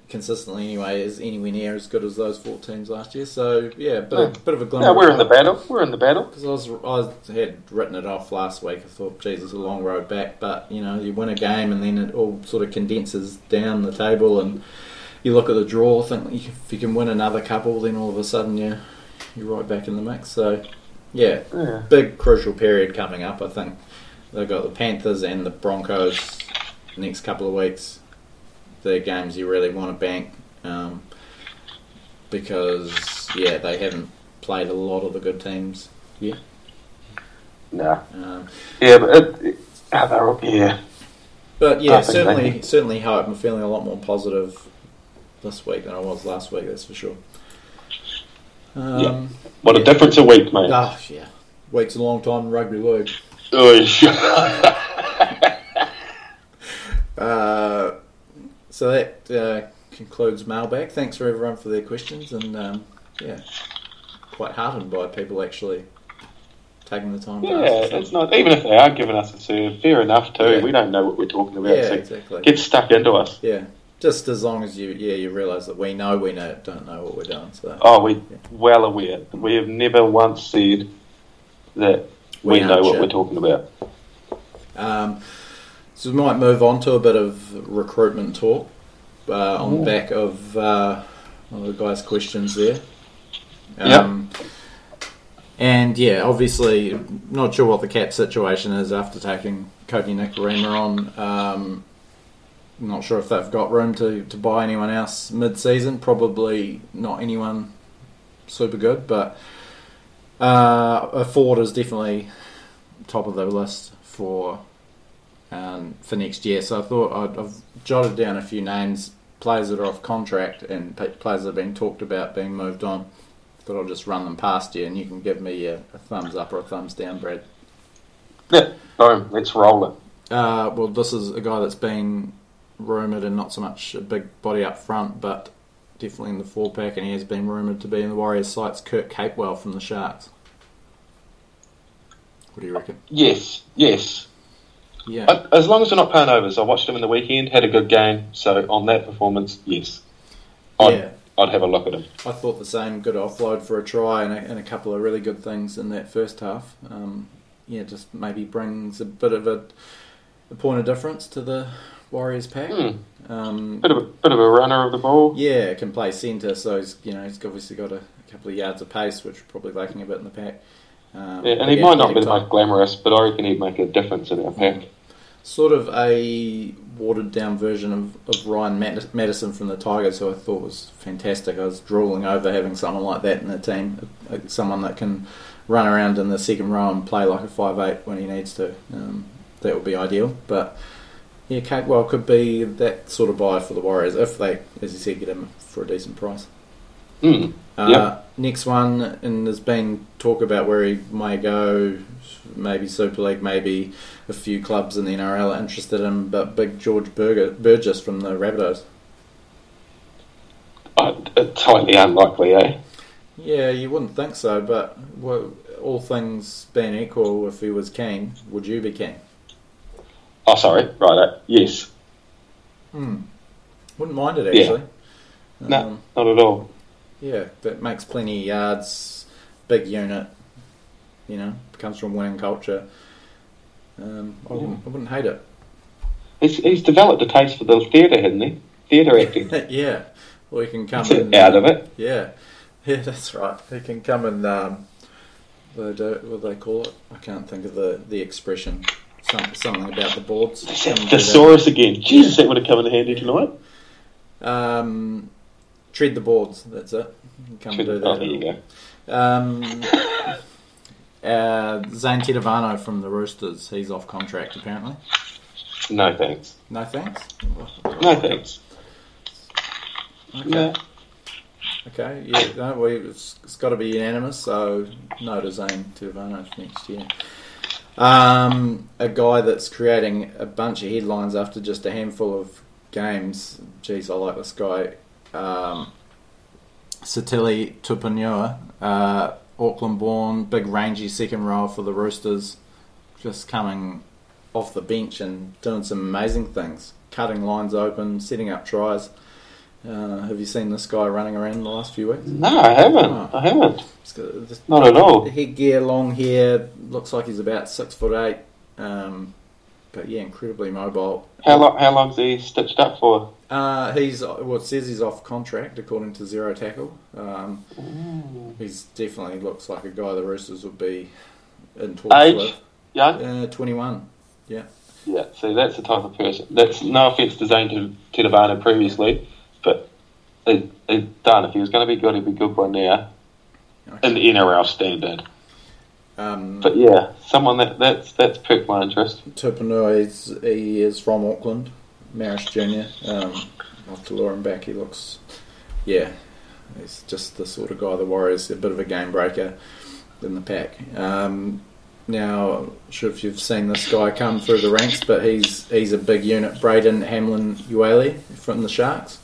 S1: consistently anyway is anywhere near as good as those four teams last year. So yeah, bit of, hmm. bit of a glimmer.
S2: Yeah, we're in the battle. We're in the battle.
S1: Because I was, I had written it off last week. I thought, geez, it's a long road back. But you know, you win a game and then it all sort of condenses down the table, and you look at the draw. Think if you can win another couple, then all of a sudden you you're right back in the mix. So yeah,
S2: Yeah.
S1: big crucial period coming up. I think they've got the Panthers and the Broncos next couple of weeks. They're games you really want to bank um, because yeah, they haven't played a lot of the good teams yet.
S2: Nah.
S1: Um,
S2: Yeah, but it, it, ah, they're all- yeah.
S1: but yeah, certainly,
S2: they-
S1: certainly hope. I'm feeling a lot more positive this week than I was last week. That's for sure. Um,
S2: What a
S1: Yeah.
S2: difference a week, mate.
S1: Ah, yeah. Week's a long time in rugby league.
S2: Oy.
S1: Uh, so that uh, concludes mailbag. Thanks for everyone for their questions, and um, yeah, quite heartened by people actually taking the time. to
S2: yeah,
S1: ask
S2: it's not. Even if they are giving us a serve, fair enough too.
S1: Yeah.
S2: We don't know what we're talking about.
S1: yeah,
S2: so
S1: exactly.
S2: get stuck into us.
S1: yeah, just as long as you yeah you realise that we know we know don't know what we're doing. So
S2: Oh, we well aware. We have never once said that we,
S1: We
S2: know what
S1: sure.
S2: we're talking about.
S1: Um, so we might move on to a bit of recruitment talk uh, on the back of uh, one of the guys' questions there. Um, And yeah, obviously, not sure what the cap situation is after taking Kodi Nikorima on. Um, not sure if they've got room to, to buy anyone else mid season. Probably not anyone super good, but uh, a Ford is definitely top of the list for um, for next year. So I thought I'd, I've jotted down a few names, players that are off contract and players that have been talked about being moved on. Thought I'll just run them past you, and you can give me a, a thumbs up or a thumbs down, Brad.
S2: Yeah, boom. Let's roll it.
S1: Uh, well, this is a guy that's been rumoured and not so much a big body up front, but definitely in the four pack, and he has been rumoured to be in the Warriors' sights. Kurt Capewell from the Sharks. What do you reckon?
S2: Yes, yes.
S1: Yeah.
S2: As long as they're not paying overs, I watched him in the weekend. Had a good game. So on that performance, yes, I'd,
S1: Yeah.
S2: I'd have a look at him.
S1: I thought the same. Good offload for a try and a, and a couple of really good things in that first half. Um, yeah, just maybe brings a bit of a, a point of difference to the Warriors pack.
S2: Hmm.
S1: Um,
S2: Bit of a bit of a runner of the ball.
S1: yeah, can play centre, so he's you know he's obviously got a, couple of yards of pace, which we're probably lacking a bit in the pack. Um,
S2: Yeah, and he might not be the most glamorous, but I reckon he'd make a difference in our pack.
S1: Sort of a watered down version of, of Ryan Mad- Matterson from the Tigers, who I thought was fantastic. I was drooling over having someone like that in the team, someone that can run around in the second row and play like a five eight when he needs to. Um, that would be ideal. But yeah, Capewell could be that sort of buy for the Warriors if they, as you said, get him for a decent price.
S2: Hmm.
S1: Uh,
S2: Yep.
S1: Next one, and there's been talk about where he may go, maybe Super League, maybe a few clubs in the NRL are interested in, him, but big George Burger, Burgess from the Rabbitohs.
S2: Uh, it's highly unlikely, eh?
S1: Yeah, you wouldn't think so, but well, all things being equal, if he was keen, would you be keen?
S2: Oh, sorry. Right. Uh, yes.
S1: Hmm. Wouldn't mind it actually. Yeah.
S2: No.
S1: Um,
S2: Not at all.
S1: Yeah, that makes plenty of yards, big unit. You know, comes from winning culture. Um, I, wouldn't, I wouldn't hate it.
S2: He's, he's developed a taste for the theatre, hasn't he? Theatre acting.
S1: yeah. or he can come and,
S2: out of it.
S1: Yeah, yeah, that's right. He can come and um, what they do, what do they call it? I can't think of the, the expression. Some, something about the boards. Come and.
S2: Thesaurus again. Jesus, that would have come in handy tonight.
S1: Um, tread the boards. That's it. You can Come and do that.
S2: Oh, there you go.
S1: Um, uh, Zane Tetevano from the Roosters. He's off contract apparently.
S2: No thanks.
S1: No thanks.
S2: No thanks.
S1: Okay.
S2: Yeah.
S1: Okay. Yeah. No, we, it's, it's got to be unanimous. So no to Zane Tetevano next year. Um, a guy that's creating a bunch of headlines after just a handful of games. Geez, I like this guy. Um, Sitili Tupouniua, uh, Auckland born, big rangy second row for the Roosters, just coming off the bench and doing some amazing things, cutting lines open, setting up tries. Uh, have you seen this guy running around in the last few weeks?
S2: No, I haven't.
S1: Oh.
S2: I haven't.
S1: Got
S2: Not at all.
S1: headgear, long hair, looks like he's about six foot eight. Um, but yeah, incredibly mobile.
S2: How long? How long's he stitched up for?
S1: Uh, he's well, it says he's off contract according to Zero Tackle. Um, he's definitely looks like a guy the Roosters would be in talks
S2: Age?
S1: with.
S2: Young?
S1: Uh, Twenty one. Yeah.
S2: Yeah. See, that's the type of person. That's no offense to Zane Tetevano previously, but it, it, done. If he was going to be good, he'd be good by now. In the NRL standard.
S1: Um,
S2: But yeah, someone that that's that's piqued my interest.
S1: Tupouniua is he is from Auckland, Marish Junior. Um, I'll have to lure him back. He looks, yeah, he's just the sort of guy the Warriors a bit of a game breaker in the pack. Um, now, I'm sure if you've seen this guy come through the ranks, but he's he's a big unit. Braden Hamlin Uele from the Sharks.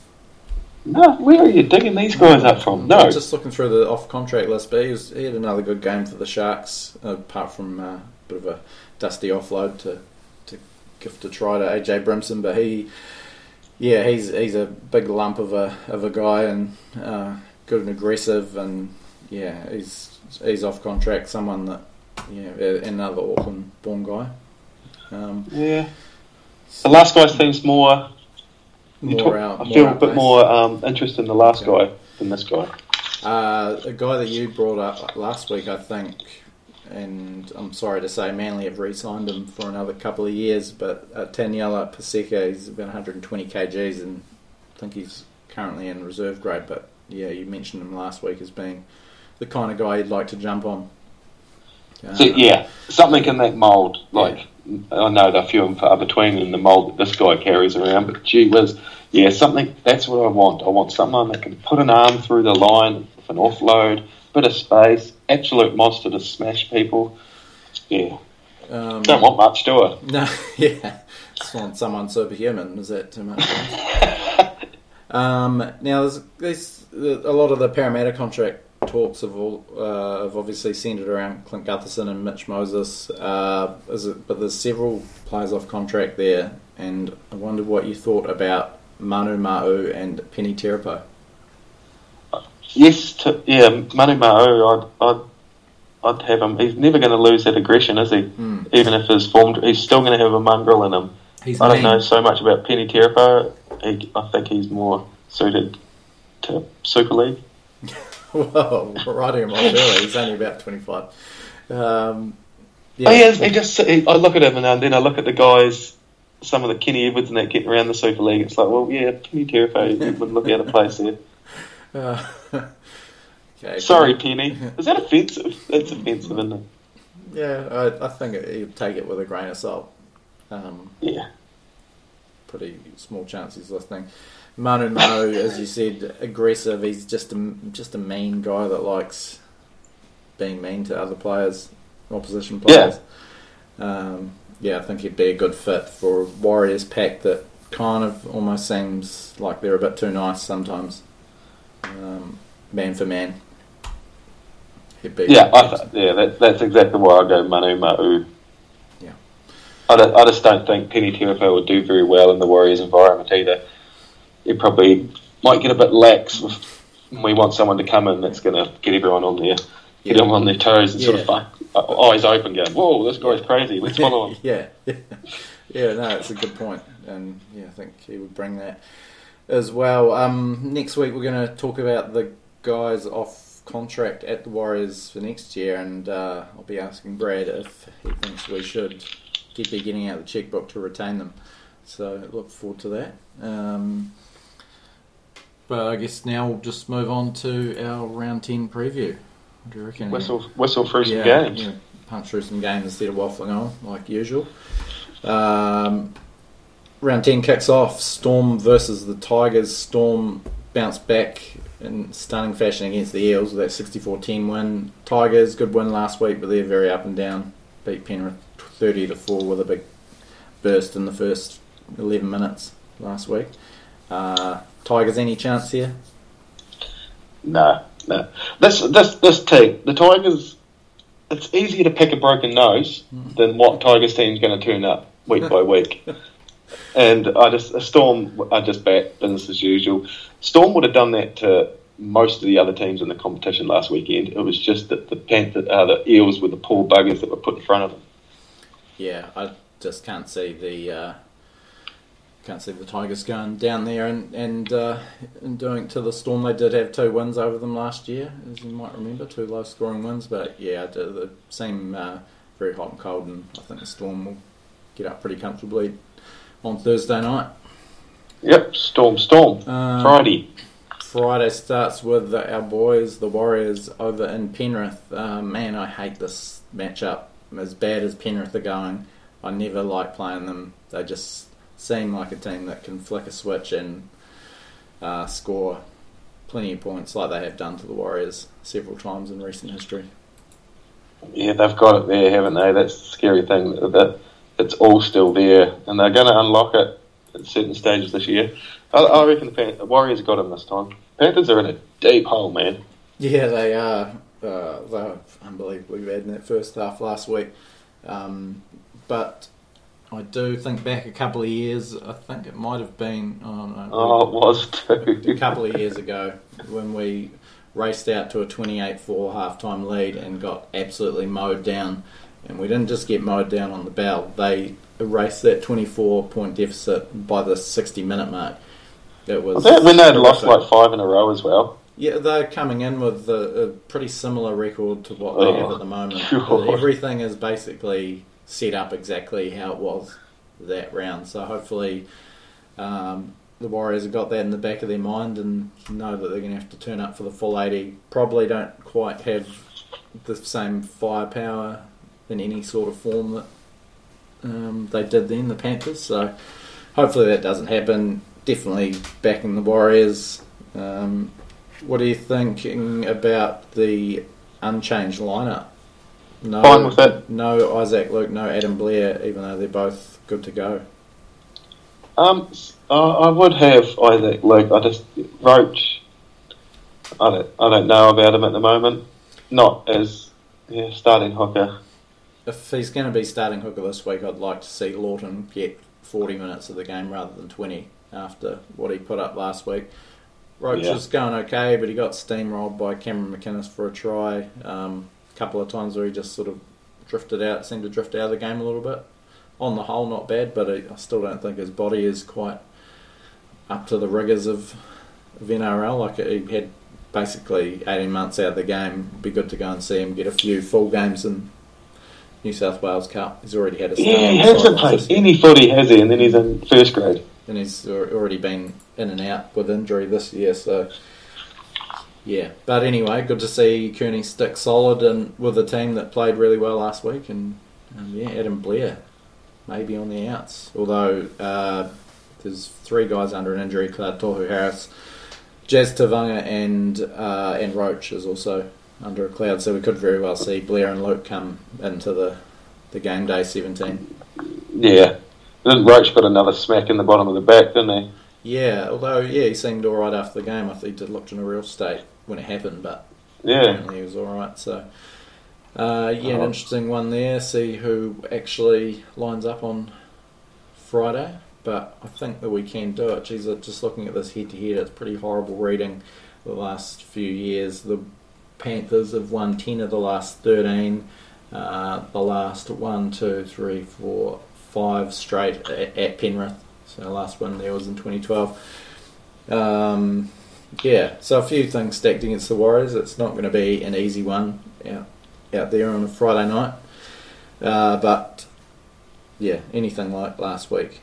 S2: No, where are you digging these guys up from? No.
S1: I'm just looking through the off contract list, but he, was, he had another good game for the Sharks, apart from uh, a bit of a dusty offload to to give to try to AJ Brimson. But he, yeah, he's he's a big lump of a of a guy and uh, good and aggressive, and yeah, he's he's off contract. Someone that yeah, another Auckland born guy. Um,
S2: Yeah. The last guy seems more.
S1: More
S2: talk-
S1: out.
S2: I feel a bit more um, interest in the last
S1: Yeah.
S2: guy than this guy.
S1: Uh, a guy that you brought up last week, I think, and I'm sorry to say, Manly have re-signed him for another couple of years. But uh, Taniela Paseka, he's about 120 kgs, and I think he's currently in reserve grade. But yeah, you mentioned him last week as being the kind of guy you'd like to jump on. Uh,
S2: So yeah, something in that mould. Like I know they're few and far between in the mould that this guy carries around, but gee whiz, yeah, something. That's what I want. I want someone that can put an arm through the line with an offload, bit of space, absolute monster to smash people. Yeah,
S1: Um,
S2: don't want much, do I?
S1: No, yeah. Just want someone superhuman. Is that too much? um, now, there's, there's a lot of the Parramatta contract talks have all uh, have obviously centered around Clint Gutherson and Mitch Moses. Uh, is it, but there's several players off contract there, and I wonder what you thought about Manu Ma'u and Peni Terepo.
S2: Yes, to, yeah, Manu Ma'u, I'd, I'd, I'd have him. He's never going to lose that aggression, is he?
S1: Hmm.
S2: Even if his form, he's still going to have a mongrel in him.
S1: He's
S2: I don't
S1: mean.
S2: know so much about Peni Terepo. I think he's more suited to Super League.
S1: well, off early. He's only about 25. Um, yeah.
S2: Oh, yeah, he just. He, I look at him and then I look at the guys, some of the Kenny Edwards and that getting around the Super League. It's like, well, yeah, Penny he wouldn't look out of place there.
S1: Uh, okay.
S2: Sorry, Penny. Is that offensive? That's offensive, isn't it?
S1: Yeah, I, I think it, you'd take it with a grain of salt. Um,
S2: Yeah.
S1: pretty small chance he's listening. Manu Mo, as you said, aggressive. He's just a just a mean guy that likes being mean to other players, opposition players. Um, yeah, I think he'd be a good fit for a Warriors pack that kind of almost seems like they're a bit too nice sometimes. Um, man for man. He'd be
S2: Yeah, I th- yeah, that, that's exactly why I go Manu Ma'u.
S1: Yeah.
S2: I, I just don't think Peni Terepo would do very well in the Warriors environment either. He probably might get a bit lax. We want someone to come in that's going to get everyone on their get them on their toes and sort of
S1: Yeah.
S2: eyes open, going, "Whoa, this guy's crazy. Let's follow him."
S1: yeah, yeah, yeah. No, it's a good point, and yeah, I think he would bring that. as well. Um, next week we're going to talk about the guys off contract at the Warriors for next year, and uh, I'll be asking Brad if he thinks we should keep be getting out the checkbook to retain them. So look forward to that. Um, but I guess now we'll just move on to our round ten preview. What do you reckon?
S2: Whistle, whistle through some
S1: yeah,
S2: games.
S1: yeah, punch through some games instead of waffling on like usual. Um, round 10 kicks off Storm versus the Tigers. Storm bounced back in stunning fashion against the Eels with that 64 10 win. Tigers, good win last week, but they're very up and down. Beat Penrith 30 to 4 with a big burst in the first 11 minutes last week. Uh, Tigers, any chance here?
S2: No, no. This this this team, the Tigers. It's easier to pick a broken nose than what Tigers team's going to turn up week by week. And I just a Storm, I just bet business as usual. Storm would have done that to most of the other teams in the competition last weekend. It was just that the Panther, uh, the Eels were the poor buggers that were put in front of them.
S1: Yeah, I just can't see the uh, can't see the Tigers going down there and and, uh, and doing to the Storm. They did have two wins over them last year, as you might remember, two low scoring wins. But yeah, the, the seem uh, very hot and cold, and I think the Storm will get up pretty comfortably on Thursday night.
S2: Yep, Storm, Storm,
S1: Um,
S2: Friday.
S1: Friday starts with our boys, the Warriors, over in Penrith. Uh, man, I hate this matchup. As bad as Penrith are going, I never like playing them. They just seem like a team that can flick a switch and uh, score plenty of points, like they have done to the Warriors several times in recent history.
S2: Yeah, they've got it there, haven't they? That's the scary thing. That, it's all still there, and they're going to unlock it at certain stages this year. I, I reckon the, Pan- the Warriors got them this time. Panthers are in a deep hole, man.
S1: Yeah, they are. Uh, they were unbelievably bad in that first half last week. Um, but I do think back a couple of years, I think it might have been, oh no,
S2: Oh, it was
S1: a couple of years ago when we raced out to a 28 4 halftime lead and got absolutely mowed down. And we didn't just get mowed down on the bell, they erased that 24 point deficit by the 60 minute mark. It was
S2: when they'd lost like five in a row as well?
S1: Yeah, they're coming in with a, a pretty similar record to what they have
S2: Oh,
S1: at the moment. Everything is basically set up exactly how it was that round. So hopefully, um, the Warriors have got that in the back of their mind and know that they're going to have to turn up for the full 80. Probably don't quite have the same firepower in any sort of form that um, they did then, the Panthers. So hopefully that doesn't happen. Definitely backing the Warriors. Um, what are you thinking about the unchanged lineup? No,
S2: Fine with it.
S1: No Isaac Luke, no Adam Blair, even though they're both good to go.
S2: Um, uh, I would have Isaac Luke. I just Roache. I don't. I don't know about him at the moment. Not as yeah, starting hooker.
S1: If he's going to be starting hooker this week, I'd like to see Lawton get 40 minutes of the game rather than 20 after what he put up last week. Roache
S2: Yeah.
S1: is going okay, but he got steamrolled by Cameron McInnes for a try. Um, couple of times where he just sort of drifted out, seemed to drift out of the game a little bit. On the whole, not bad, but I still don't think his body is quite up to the rigours of, of NRL. Like he had basically 18 months out of the game. It'd be good to go and see him get a few full games in New South Wales Cup. He's already had a start.
S2: Yeah, he hasn't played any footy, has he? And then he's in first grade.
S1: and he's already been in and out with injury this year. So, yeah. But anyway, good to see Kearney stick solid and with a team that played really well last week. And um, yeah, Adam Blair maybe on the outs. Although uh, there's three guys under an injury: Cloud Tohu Harris, Jazz Tevaga, and uh, and Roache is also under a cloud. So we could very well see Blair and Luke come into the the game day 17.
S2: Yeah. and Roache got another smack in the bottom of the back, didn't he?
S1: Yeah, although yeah, he seemed all right after the game. I think he looked in a real state when it happened, but
S2: Yeah.
S1: apparently he was all right. So uh, yeah, an interesting one there. See who actually lines up on Friday. But I think that we can do it. Geez, just looking at this head to head, it's pretty horrible reading. The last few years, the Panthers have won ten of the last thirteen. Uh, the last one, two, three, four, five straight at, at Penrith. So the last one there was in 2012. Um, yeah, so a few things stacked against the Warriors. It's not going to be an easy one out, out there on a Friday night. Uh, but yeah, anything like last week,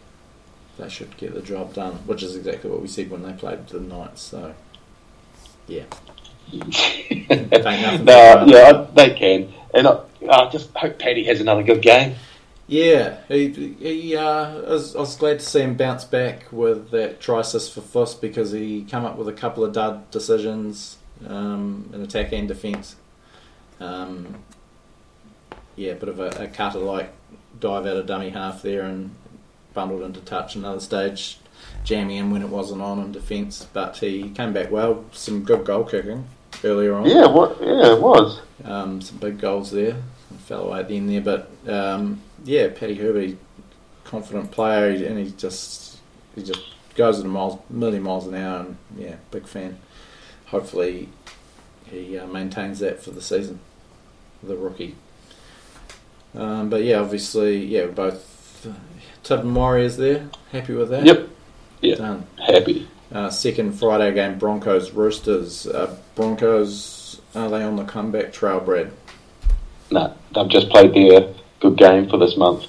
S1: they should get the job done, which is exactly what we said when they played the Knights. So yeah,
S2: no, yeah, they can. And I, I just hope Paddy has another good game.
S1: Yeah, he, he uh, I, was, I was glad to see him bounce back with that try assist for Fuss because he come up with a couple of dud decisions um, in attack and defence. Um, yeah, a bit of a, a cutter like dive out of dummy half there and bundled into touch another stage, jamming in when it wasn't on in defence. But he came back well, some good goal kicking earlier on.
S2: Yeah, what? Yeah, it was.
S1: Um, some big goals there. Fell away at the end there, but um, yeah, Paddy Herbert, confident player, and he just he just goes at a miles, million miles an hour, and yeah, big fan. Hopefully, he uh, maintains that for the season, the rookie. Um, but yeah, obviously, yeah, we're both uh, Tubman Warriors there. Happy with that.
S2: Yep. Yeah.
S1: Done.
S2: Happy.
S1: Uh, second Friday game, Broncos Roosters. Uh, Broncos are they on the comeback trail, Brad?
S2: No, they've just played their good game for this month.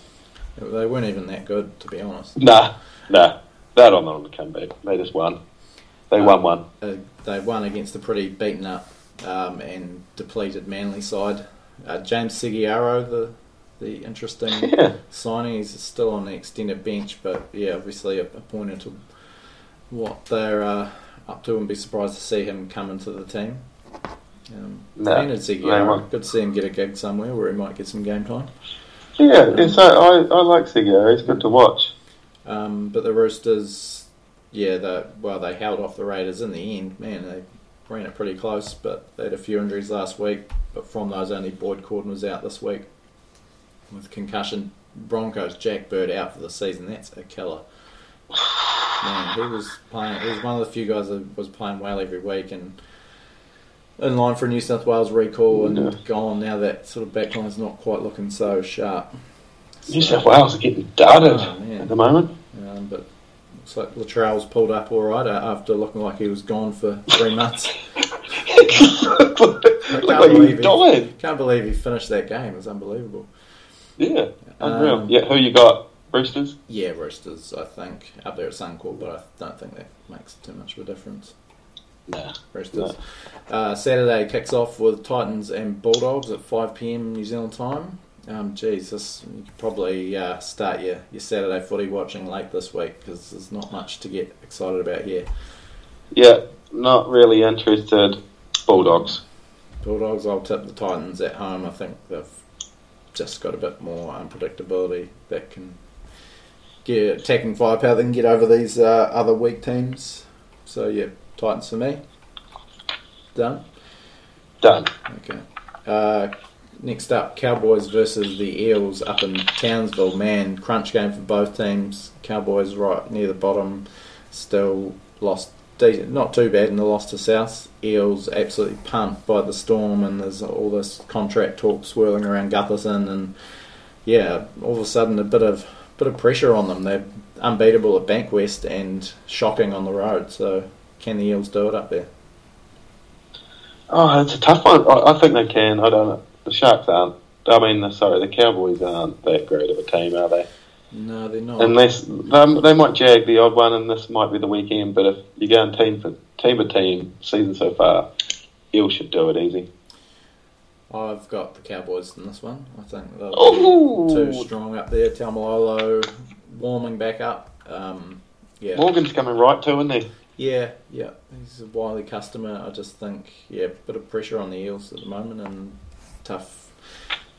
S1: They weren't even that good, to be honest.
S2: Nah, nah, they're on the comeback. They just won. They
S1: Uh,
S2: won one.
S1: Uh, they won against a pretty beaten up um, and depleted Manly side. Uh, James Segeyaro, the the interesting
S2: Yeah.
S1: signing, he's still on the extended bench, but yeah, obviously a, a pointer to what they're uh, up to, and be surprised to see him come into the team. Um,
S2: No,
S1: and
S2: won't.
S1: good to see him get a gig somewhere where he might get some game time.
S2: Yeah, so I, I like Sigo. He's good to watch.
S1: Um, but the Roosters, yeah, they, well, they held off the Raiders in the end. Man, they ran it pretty close, but they had a few injuries last week. But from those, only Boyd Cordner was out this week with concussion. Broncos, Jack Bird out for the season. That's a killer. Man, he was playing. He was one of the few guys that was playing well every week and in line for a New South Wales recall and
S2: Yeah.
S1: gone. Now that sort of backline's not quite looking so sharp.
S2: New South Wales are getting dudded
S1: Oh,
S2: at the moment.
S1: um, but looks like Latrell's pulled up all right uh, after looking like he was gone for three months.
S2: Look like
S1: believe
S2: he's
S1: it. Can't believe he finished that game. It's unbelievable.
S2: Yeah, unreal.
S1: Um,
S2: yeah, who you got? Roosters?
S1: Yeah, Roosters, I think, up there at Suncorp, but I don't think that makes too much of a difference.
S2: Nah.
S1: Roosters. Uh, Saturday kicks off with Titans and Bulldogs at 5 pm New Zealand time. Um, geez, this, you could probably uh, start your, your Saturday footy watching late this week because there's not much to get excited about here.
S2: Yeah, not really interested. Bulldogs.
S1: Bulldogs, I'll tip the Titans at home. I think they've just got a bit more unpredictability that can get attacking firepower. They can get over these uh, other weak teams. So yeah, Titans for me. Done.
S2: Done.
S1: Okay. Uh, next up, Cowboys versus the Eels up in Townsville. Man, crunch game for both teams. Cowboys right near the bottom, still lost. decent- Not too bad in the loss to South. Eels absolutely pumped by the storm, and there's all this contract talk swirling around Gutherson, and yeah, all of a sudden a bit of bit of pressure on them. They're unbeatable at Bankwest and shocking on the road. So can the Eels do it up there?
S2: Oh, it's a tough one. I, I think they can. I don't know. The Sharks aren't. I mean, sorry, the Cowboys aren't that great of a team, are they?
S1: No, they're not.
S2: Unless they, they might jag the odd one, and this might be the weekend. But if you're going team for team for team season so far, Eels should do it easy.
S1: I've got the Cowboys in this one. I think they're
S2: Ooh.
S1: too strong up there. Taumalolo warming back up. Um, yeah,
S2: Morgan's coming right too, isn't he?
S1: Yeah, yeah. He's a wily customer. I just think yeah, bit of pressure on the Eels at the moment, and tough,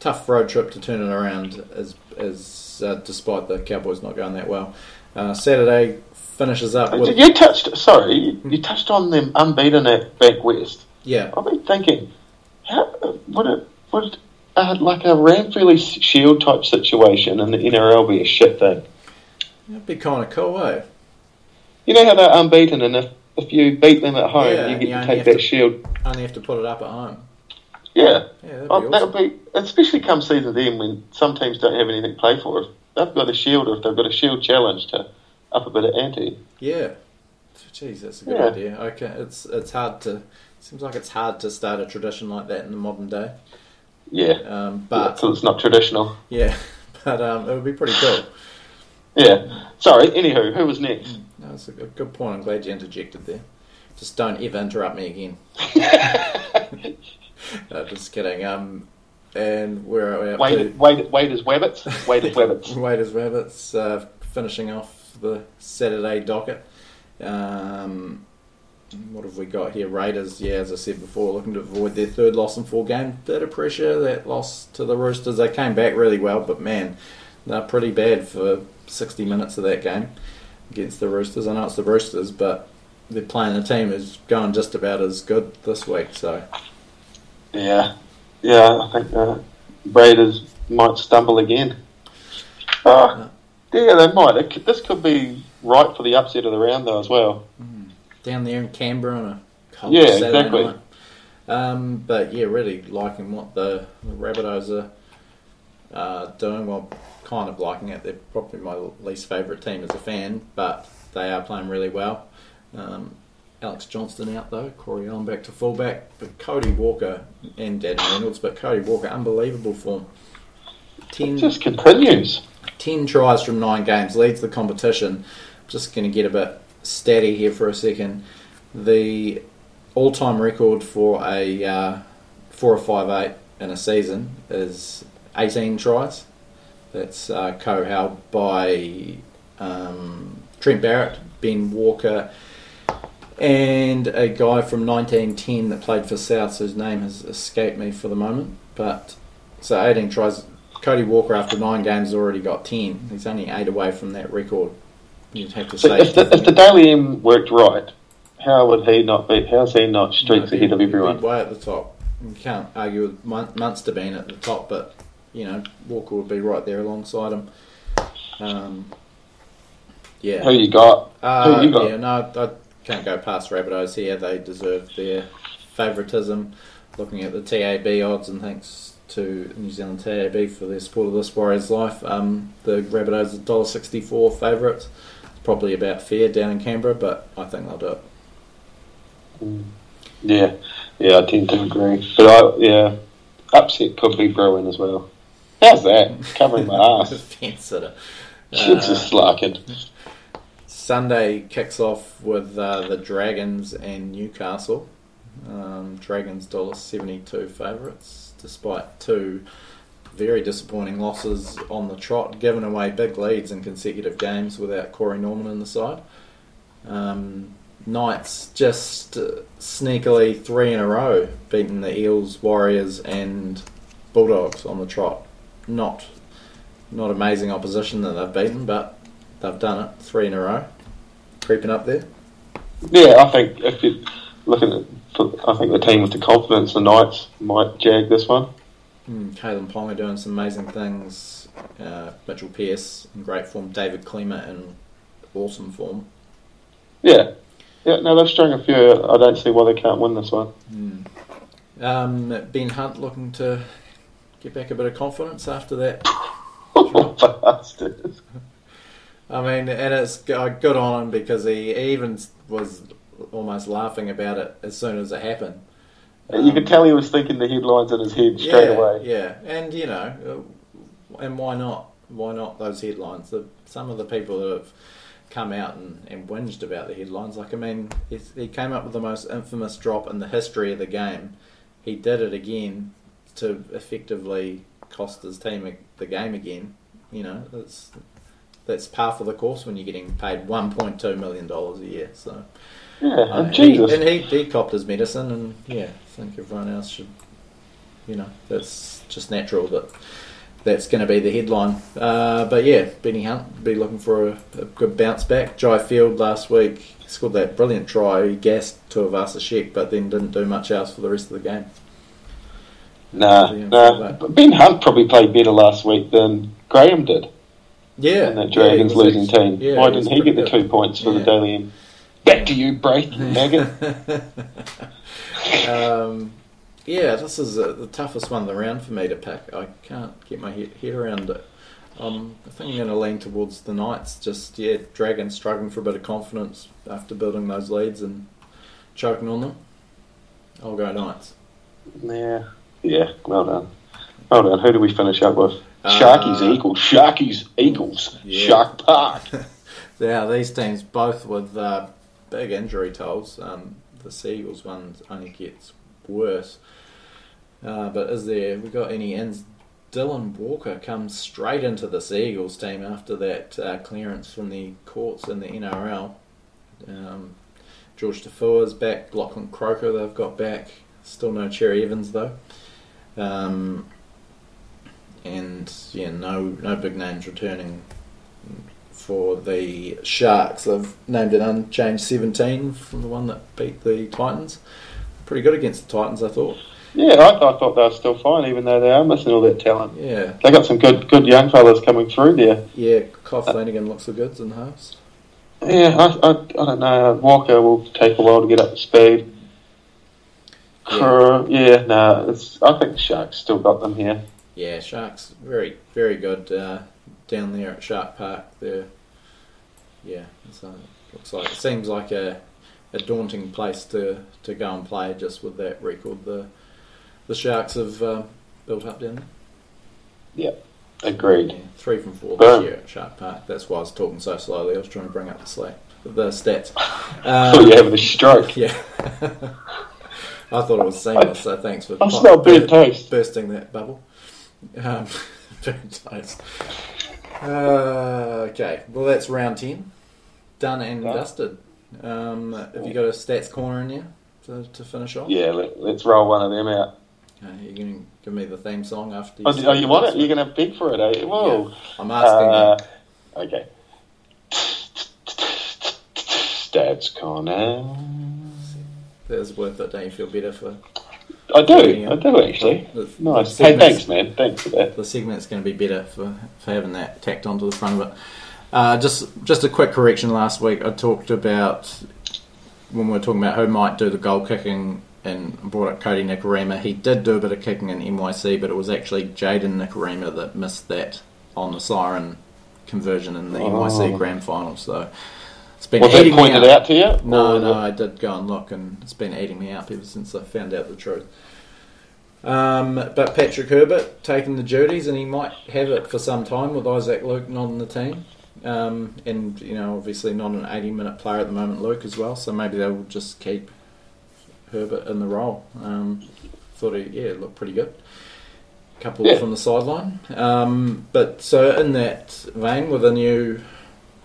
S1: tough road trip to turn it around. As as uh, despite the Cowboys not going that well. Uh, Saturday finishes up with
S2: You touched. Sorry, you, touched on them unbeaten at Bank West.
S1: yeah.
S2: I've been thinking, how would it would uh, like a Ranfurly Shield type situation in the NRL be a shit thing?
S1: That'd be kind of cool, eh?
S2: You know how they're unbeaten, and if, if you beat them at home,
S1: Yeah,
S2: you get
S1: you
S2: to take that
S1: to-
S2: shield.
S1: Only have to put it up at home.
S2: Yeah,
S1: Yeah, that'd be
S2: oh,
S1: awesome.
S2: that would be especially come season end when some teams don't have anything to play for. If they've got a shield, or if they've got a shield challenge to up a bit of ante.
S1: Yeah, Geez, that's a good
S2: Yeah.
S1: idea. Okay, it's it's hard to seems like it's hard to start a tradition like that in the modern day.
S2: Yeah,
S1: Um,
S2: but
S1: but
S2: so it's not traditional.
S1: yeah, but um, it would be pretty cool.
S2: Yeah. Sorry. Anywho, who was next?
S1: No, that's a good good point. I'm glad you interjected there. Just don't ever interrupt me again. No, just kidding. Um, and we're, we're up
S2: Wade, Wade, Wade is Wabbits. Wade is
S1: to
S2: Wabbits.
S1: Waiters Rabbits uh, finishing off the Saturday docket. Um, what have we got here? Raiders, yeah, as I said before, looking to avoid their third loss in four games. Bit of pressure, that loss to the Roosters. They came back really well, but man, they're pretty bad for 60 minutes of that game against the Roosters. I know it's the Roosters, but they're playing the team is going just about as good this week. So
S2: Yeah. Yeah, I think uh, Raiders might stumble again. Oh, yeah, they might. It could, this could be right for the upset of the round, though, as well.
S1: down there in Canberra on a cold
S2: Yeah,
S1: Saturday
S2: exactly.
S1: night. Um, but yeah, really liking what the, the Rabbitohs are uh, doing. Well, kind of liking it. They're probably my least favourite team as a fan, but they are playing really well. Um, Alex Johnston out though, Corey Allen back to fullback, but Cody Walker and Danny Reynolds, but Cody Walker unbelievable form.
S2: It
S1: Ten
S2: just continues.
S1: 10 tries from nine games, leads the competition. Just going to get a bit steady here for a second. The all time record for a uh, 4 or 5 8 in a season is 18 tries. That's uh, co held by um, Trent Barrett, Ben Walker, and a guy from 1910 that played for South, whose name has escaped me for the moment. But so 18 tries. Cody Walker, after nine games, has already got 10. He's only eight away from that record. You'd have to
S2: So
S1: say.
S2: if the, if the Dally M worked right, how would he not be? How's he not streaks
S1: No,
S2: ahead of everyone?
S1: Way at the top. You can't argue with Mun- Munster being at the top, but you know Walker would be right there alongside him. Um, yeah.
S2: Who you got?
S1: Uh,
S2: Who you got?
S1: Yeah, no, I can't go past Rabbitohs here. They deserve their favouritism. Looking at the TAB odds, and thanks to New Zealand TAB for their support of this Warriors life, um, the Rabbitohs are dollar sixty four favourites. It's probably about fair down in Canberra, but I think they'll do it.
S2: Yeah, yeah, I tend to agree. But I, yeah, upset could be brewing as well. How's that? Covering my ass.
S1: Fence sitter.
S2: It's
S1: Uh,
S2: just slacking.
S1: Sunday kicks off with uh, the Dragons and Newcastle. Um, Dragons dollar seventy two favourites, despite two very disappointing losses on the trot, giving away big leads in consecutive games without Corey Norman in the side. Um, Knights just uh, sneakily three in a row, beating the Eels, Warriors, and Bulldogs on the trot. Not not amazing opposition that they've beaten, but they've done it three in a row, creeping up there.
S2: Yeah, I think if you looking at, I think the team with the confidence, the Knights might jag this one.
S1: Mm, Kalyn Ponga doing some amazing things. Uh, Mitchell Pearce in great form. David Klemmer in awesome form.
S2: Yeah, yeah. No, they're strung a few. I don't see why they can't win this one.
S1: Um, ben Hunt looking to get back a bit of confidence after that.
S2: Bastard.
S1: I mean, and it's good on him because he even was almost laughing about it as soon as it happened.
S2: you could
S1: Um,
S2: tell he was thinking the headlines in his head straight
S1: yeah,
S2: away.
S1: Yeah, and you know, uh, and why not? Why not those headlines? The, some of the people that have come out and, and whinged about the headlines, like I mean, he came up with the most infamous drop in the history of the game. He did it again to effectively cost his team the game again. You know, that's that's par for the course when you're getting paid 1.2 million dollars a year. So.
S2: Yeah,
S1: Uh,
S2: and
S1: he,
S2: Jesus.
S1: and he, he copped his medicine, and yeah, I think everyone else should, you know, that's just natural that that's going to be the headline. Uh, but yeah, Benny Hunt be looking for a, a good bounce back. Jai Field last week scored that brilliant try. He gassed Tuivasa Sheck, but then didn't do much else for the rest of the game.
S2: Nah, nah. But Ben Hunt probably played better last week than Graham did
S1: Yeah,
S2: in that Dragons
S1: was
S2: losing
S1: ex-
S2: team.
S1: yeah,
S2: Why didn't he get the two points for
S1: Yeah.
S2: the Dally M? Back to you, Braith, maggot.
S1: um, yeah, this is uh the toughest one of the round for me to pick. I can't get my he- head around it. Um, I think I'm going to lean towards the Knights. Just yeah, Dragons struggling for a bit of confidence after building those leads and choking on them. I'll go Knights.
S2: Yeah, yeah. Well done. Well done. Who do we finish up with?
S1: Uh,
S2: Sharkies Eagles. Sharkies Eagles.
S1: Yeah.
S2: Shark Park.
S1: Yeah, these teams both with uh, big injury tolls. Um, the Seagulls one only gets worse. Uh, but is there we got any ins? Dylan Walker comes straight into the Seagulls team after that uh, clearance from the courts in the NRL. Um, George Taufua's back. Lachlan Croker they've got back. Still no Cherry Evans though. Um, and yeah, no no big names returning for the Sharks. They've named it unchanged 17 from the one that beat the Titans. Pretty good against the Titans, I thought.
S2: Yeah, I, I thought they were still fine, even though they are missing all that talent.
S1: Yeah,
S2: They got some good, good young fellas coming through there.
S1: yeah. Kyle Flanagan looks the goods in the halves.
S2: Yeah, I, I, I don't know. Walker will take a while to get up to speed. Kerr, yeah, no, it's. I think the Sharks still got them here.
S1: Yeah, Sharks very very good uh, down there at Shark Park. They're yeah, so looks like it seems like a a daunting place to, to go and play just with that record the the Sharks have uh, built up down there.
S2: Yep, agreed.
S1: Yeah, three from four
S2: Boom.
S1: this year at Shark Park. That's why I was talking so slowly. I was trying to bring up the slack, the stats. Um,
S2: you having a stroke.
S1: yeah, I thought it was seamless. So thanks for
S2: I smell burnt toast.
S1: bursting that bubble. Um, burnt toast. Uh, okay, well that's round ten, done and
S2: Yeah.
S1: dusted. Um, have you got a stats corner in there to, to finish off?
S2: Yeah, let, let's roll one of them out.
S1: Okay, you're going to give me the theme song after.
S2: Oh, oh you want it? You're going to beg for it, eh? Whoa.
S1: I'm asking
S2: Uh,
S1: you.
S2: okay. Stats corner.
S1: That was worth it. Don't you feel better for
S2: I do. I do actually.
S1: the,
S2: Nice.
S1: the
S2: Hey, thanks, man. Thanks for that.
S1: the segment's going to be better for, for having that tacked onto the front of it. Uh, just just a quick correction. Last week I talked about when we were talking about who might do the goal kicking and brought up Kodi Nikorima. He did do a bit of kicking in NYC, but it was actually Jayden Nikorima that missed that on the siren conversion in the
S2: Oh.
S1: NYC grand final. So it's been
S2: Was
S1: eating me
S2: pointed out to you?
S1: No, no, I did go and look, and it's been eating me up ever since I found out the truth. Um, but Patrick Herbert taking the duties, and he might have it for some time with Isaac Luke not in the team. Um, and, you know, obviously not an 80 minute player at the moment, Luke, as well, so maybe they'll just keep Herbert in the role. Um, thought he, yeah, looked pretty good. Couple
S2: Yeah.
S1: from the sideline. Um, but so, in that vein, with a new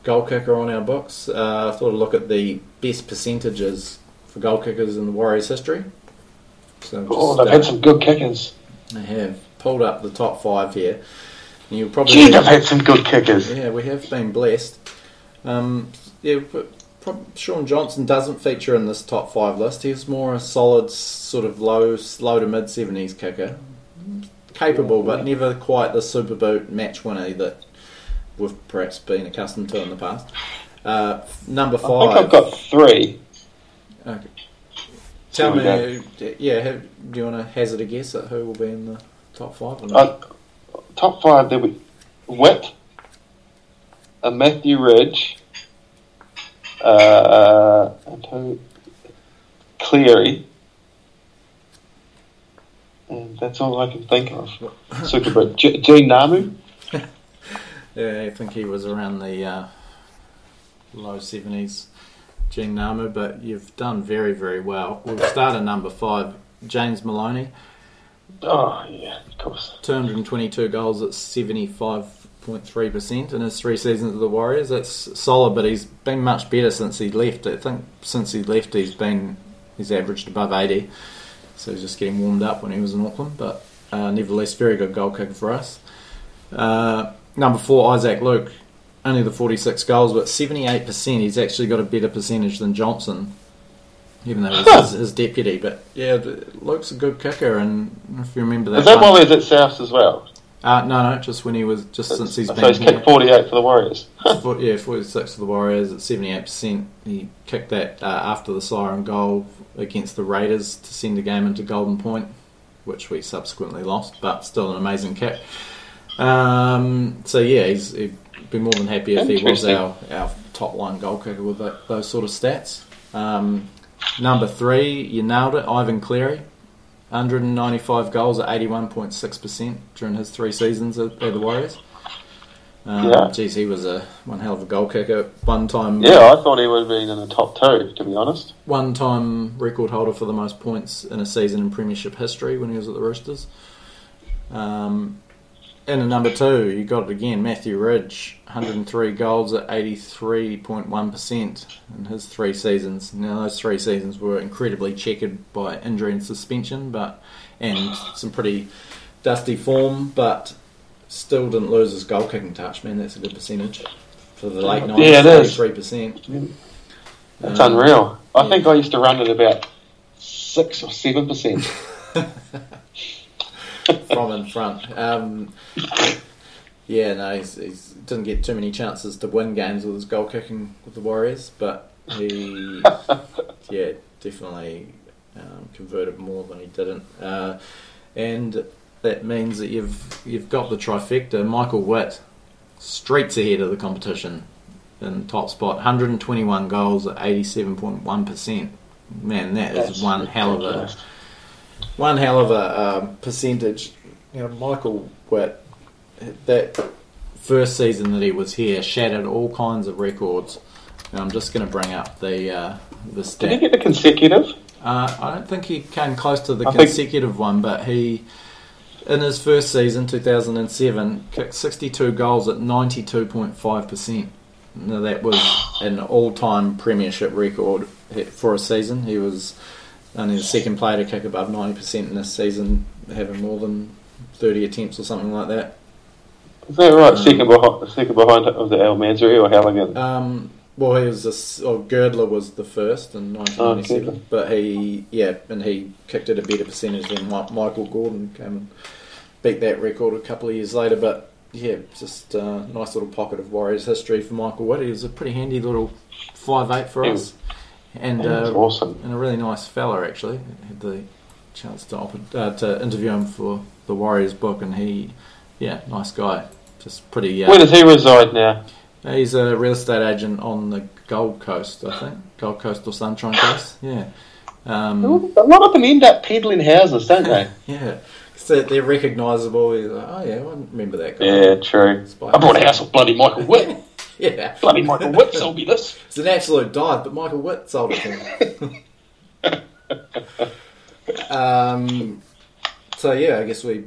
S1: goal kicker on our books. Uh, I thought I'd look at the best percentages for goal kickers in the Warriors' history. So
S2: Oh, they've
S1: uh,
S2: had some good kickers.
S1: They have pulled up the top five here. And you'll probably
S2: Gee, they've had some good kickers.
S1: yeah, we have been blessed. Um, yeah, Shaun Johnson doesn't feature in this top five list. He's more a solid, sort of low, slow to mid seventies kicker, capable, but never quite the super boot match winner that we've perhaps been accustomed to in the past. Uh, number
S2: I think. I've got three.
S1: Okay. Tell me, yeah, have, do you want to hazard a guess at who will be in the top five? Or not?
S2: Uh, top five, there we Wet, a Matthew Ridge, uh, and who? Cleary, and that's all I can think of. Super. Gene Ngamu.
S1: Yeah, I think he was around the uh, low seventies, Gene Ngamu. But you've done very, very well. We'll start at number five, James Maloney,
S2: Oh yeah, of course.
S1: two hundred and twenty-two goals at seventy-five point three percent in his three seasons with the Warriors. That's solid, but he's been much better since he left. I think since he left, he's been he's averaged above eighty. So he's just getting warmed up when he was in Auckland, but uh, nevertheless, very good goal kicker for us. Uh, number four, Isaac Luke, only the 46 goals, but 78%. He's actually got a better percentage than Johnson, even though he's his, his deputy. But yeah, Luke's a good kicker, and if you remember that,
S2: Is that
S1: one-
S2: while he's at South as well?
S1: uh, no, no, just when he was just since he's
S2: so
S1: been So
S2: he's
S1: here.
S2: kicked 48 for the Warriors.
S1: For- yeah, 46 for the Warriors at 78%. He kicked that uh, after the siren goal against the Raiders to send the game into Golden Point, which we subsequently lost, but still an amazing kick. Um, so yeah, he's he'd be more than happy if he was our, our top line goal kicker with that, those sort of stats. Um, number three, you nailed it, Ivan Cleary. 195 goals at 81.6% during his three seasons at, at the Warriors. Um,
S2: Yeah.
S1: Geez, he was a one hell of a goal kicker. One time,
S2: Yeah, I thought he would have been in the top two, to be honest.
S1: one time record holder for the most points in a season in Premiership history when he was at the Roosters. Um, and at number two, you got it again, Matthew Ridge, 103 goals at 83.1% in his three seasons. Now those three seasons were incredibly checkered by injury and suspension, but and some pretty dusty form, but still didn't lose his goal kicking touch. Man, that's a good percentage for the late nineties.
S2: Yeah, it is.
S1: 33%.
S2: That's
S1: Um,
S2: unreal. I
S1: yeah.
S2: think I used to run at about six or seven percent.
S1: from in front. Um, yeah, no, he's, he's didn't get too many chances to win games with his goal kicking with the Warriors, but he, yeah, definitely um, converted more than he didn't, uh, and that means that you've you've got the trifecta. Michael Witt, streets ahead of the competition in top spot, 121 goals at 87.1 percent. Man, that is
S2: That's
S1: one hell of a
S2: ridiculous.
S1: One hell of a um, percentage. You know, Michael Witt, that first season that he was here, shattered all kinds of records. And I'm just going to bring up the uh, the
S2: Did he get the consecutive?
S1: Uh, I don't think he came close to the
S2: I think-
S1: consecutive one, but he, in his first season, 2007, kicked 62 goals at 92.5 percent. Now that was an all-time premiership record for a season. He was only the second player to kick above 90% in this season, having more than 30 attempts or something like that.
S2: Is that right?
S1: Um,
S2: second behind, second behind of the El Masri or Halligan?
S1: Um, well, he was a, s- oh, Girdler was the first in 1997,
S2: Oh,
S1: but he, yeah, and he kicked at a better percentage than Michael Gordon came and beat that record a couple of years later. But yeah, just a nice little pocket of Warriors history for Michael Witt. He was a pretty handy little five eight for us, and
S2: That's
S1: uh,
S2: awesome.
S1: and a really nice fella actually. Had the chance to uh, to interview him for the Warriors book, and he, yeah, nice guy. Just pretty. Uh,
S2: Where does he reside now?
S1: He's a real estate agent on the Gold Coast, I think. Gold Coast or Sunshine Coast. Yeah. Um,
S2: A lot of them end up peddling houses, don't they?
S1: yeah. So they're recognisable. Like, oh, yeah, I remember that guy.
S2: yeah, true. I bought a house with bloody Michael Witt.
S1: Yeah.
S2: bloody Michael Witt sold me this.
S1: It's an absolute dive, but Michael Witt sold it to him. um, so, yeah, I guess we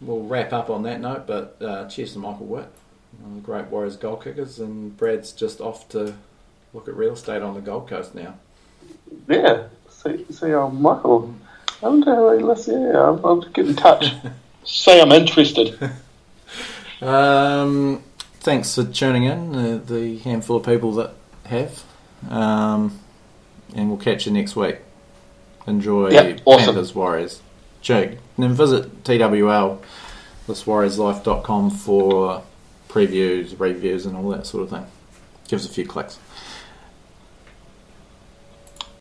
S1: will wrap up on that note, but uh, cheers to Michael Witt, one of the great Warriors goal kickers, and Brad's just off to look at real estate on the Gold Coast now.
S2: Yeah. See, see, oh, Michael. I wonder how he listens. Yeah, I'll, I'll get in touch. Say I'm interested.
S1: Um, thanks for tuning in, uh, the handful of people that have. Um, and we'll catch you next week. Enjoy
S2: Yep, awesome.
S1: Panthers Warriors. Jake. And then visit TWL, thiswarriorslife.com for previews, reviews, and all that sort of thing. Give us a few clicks.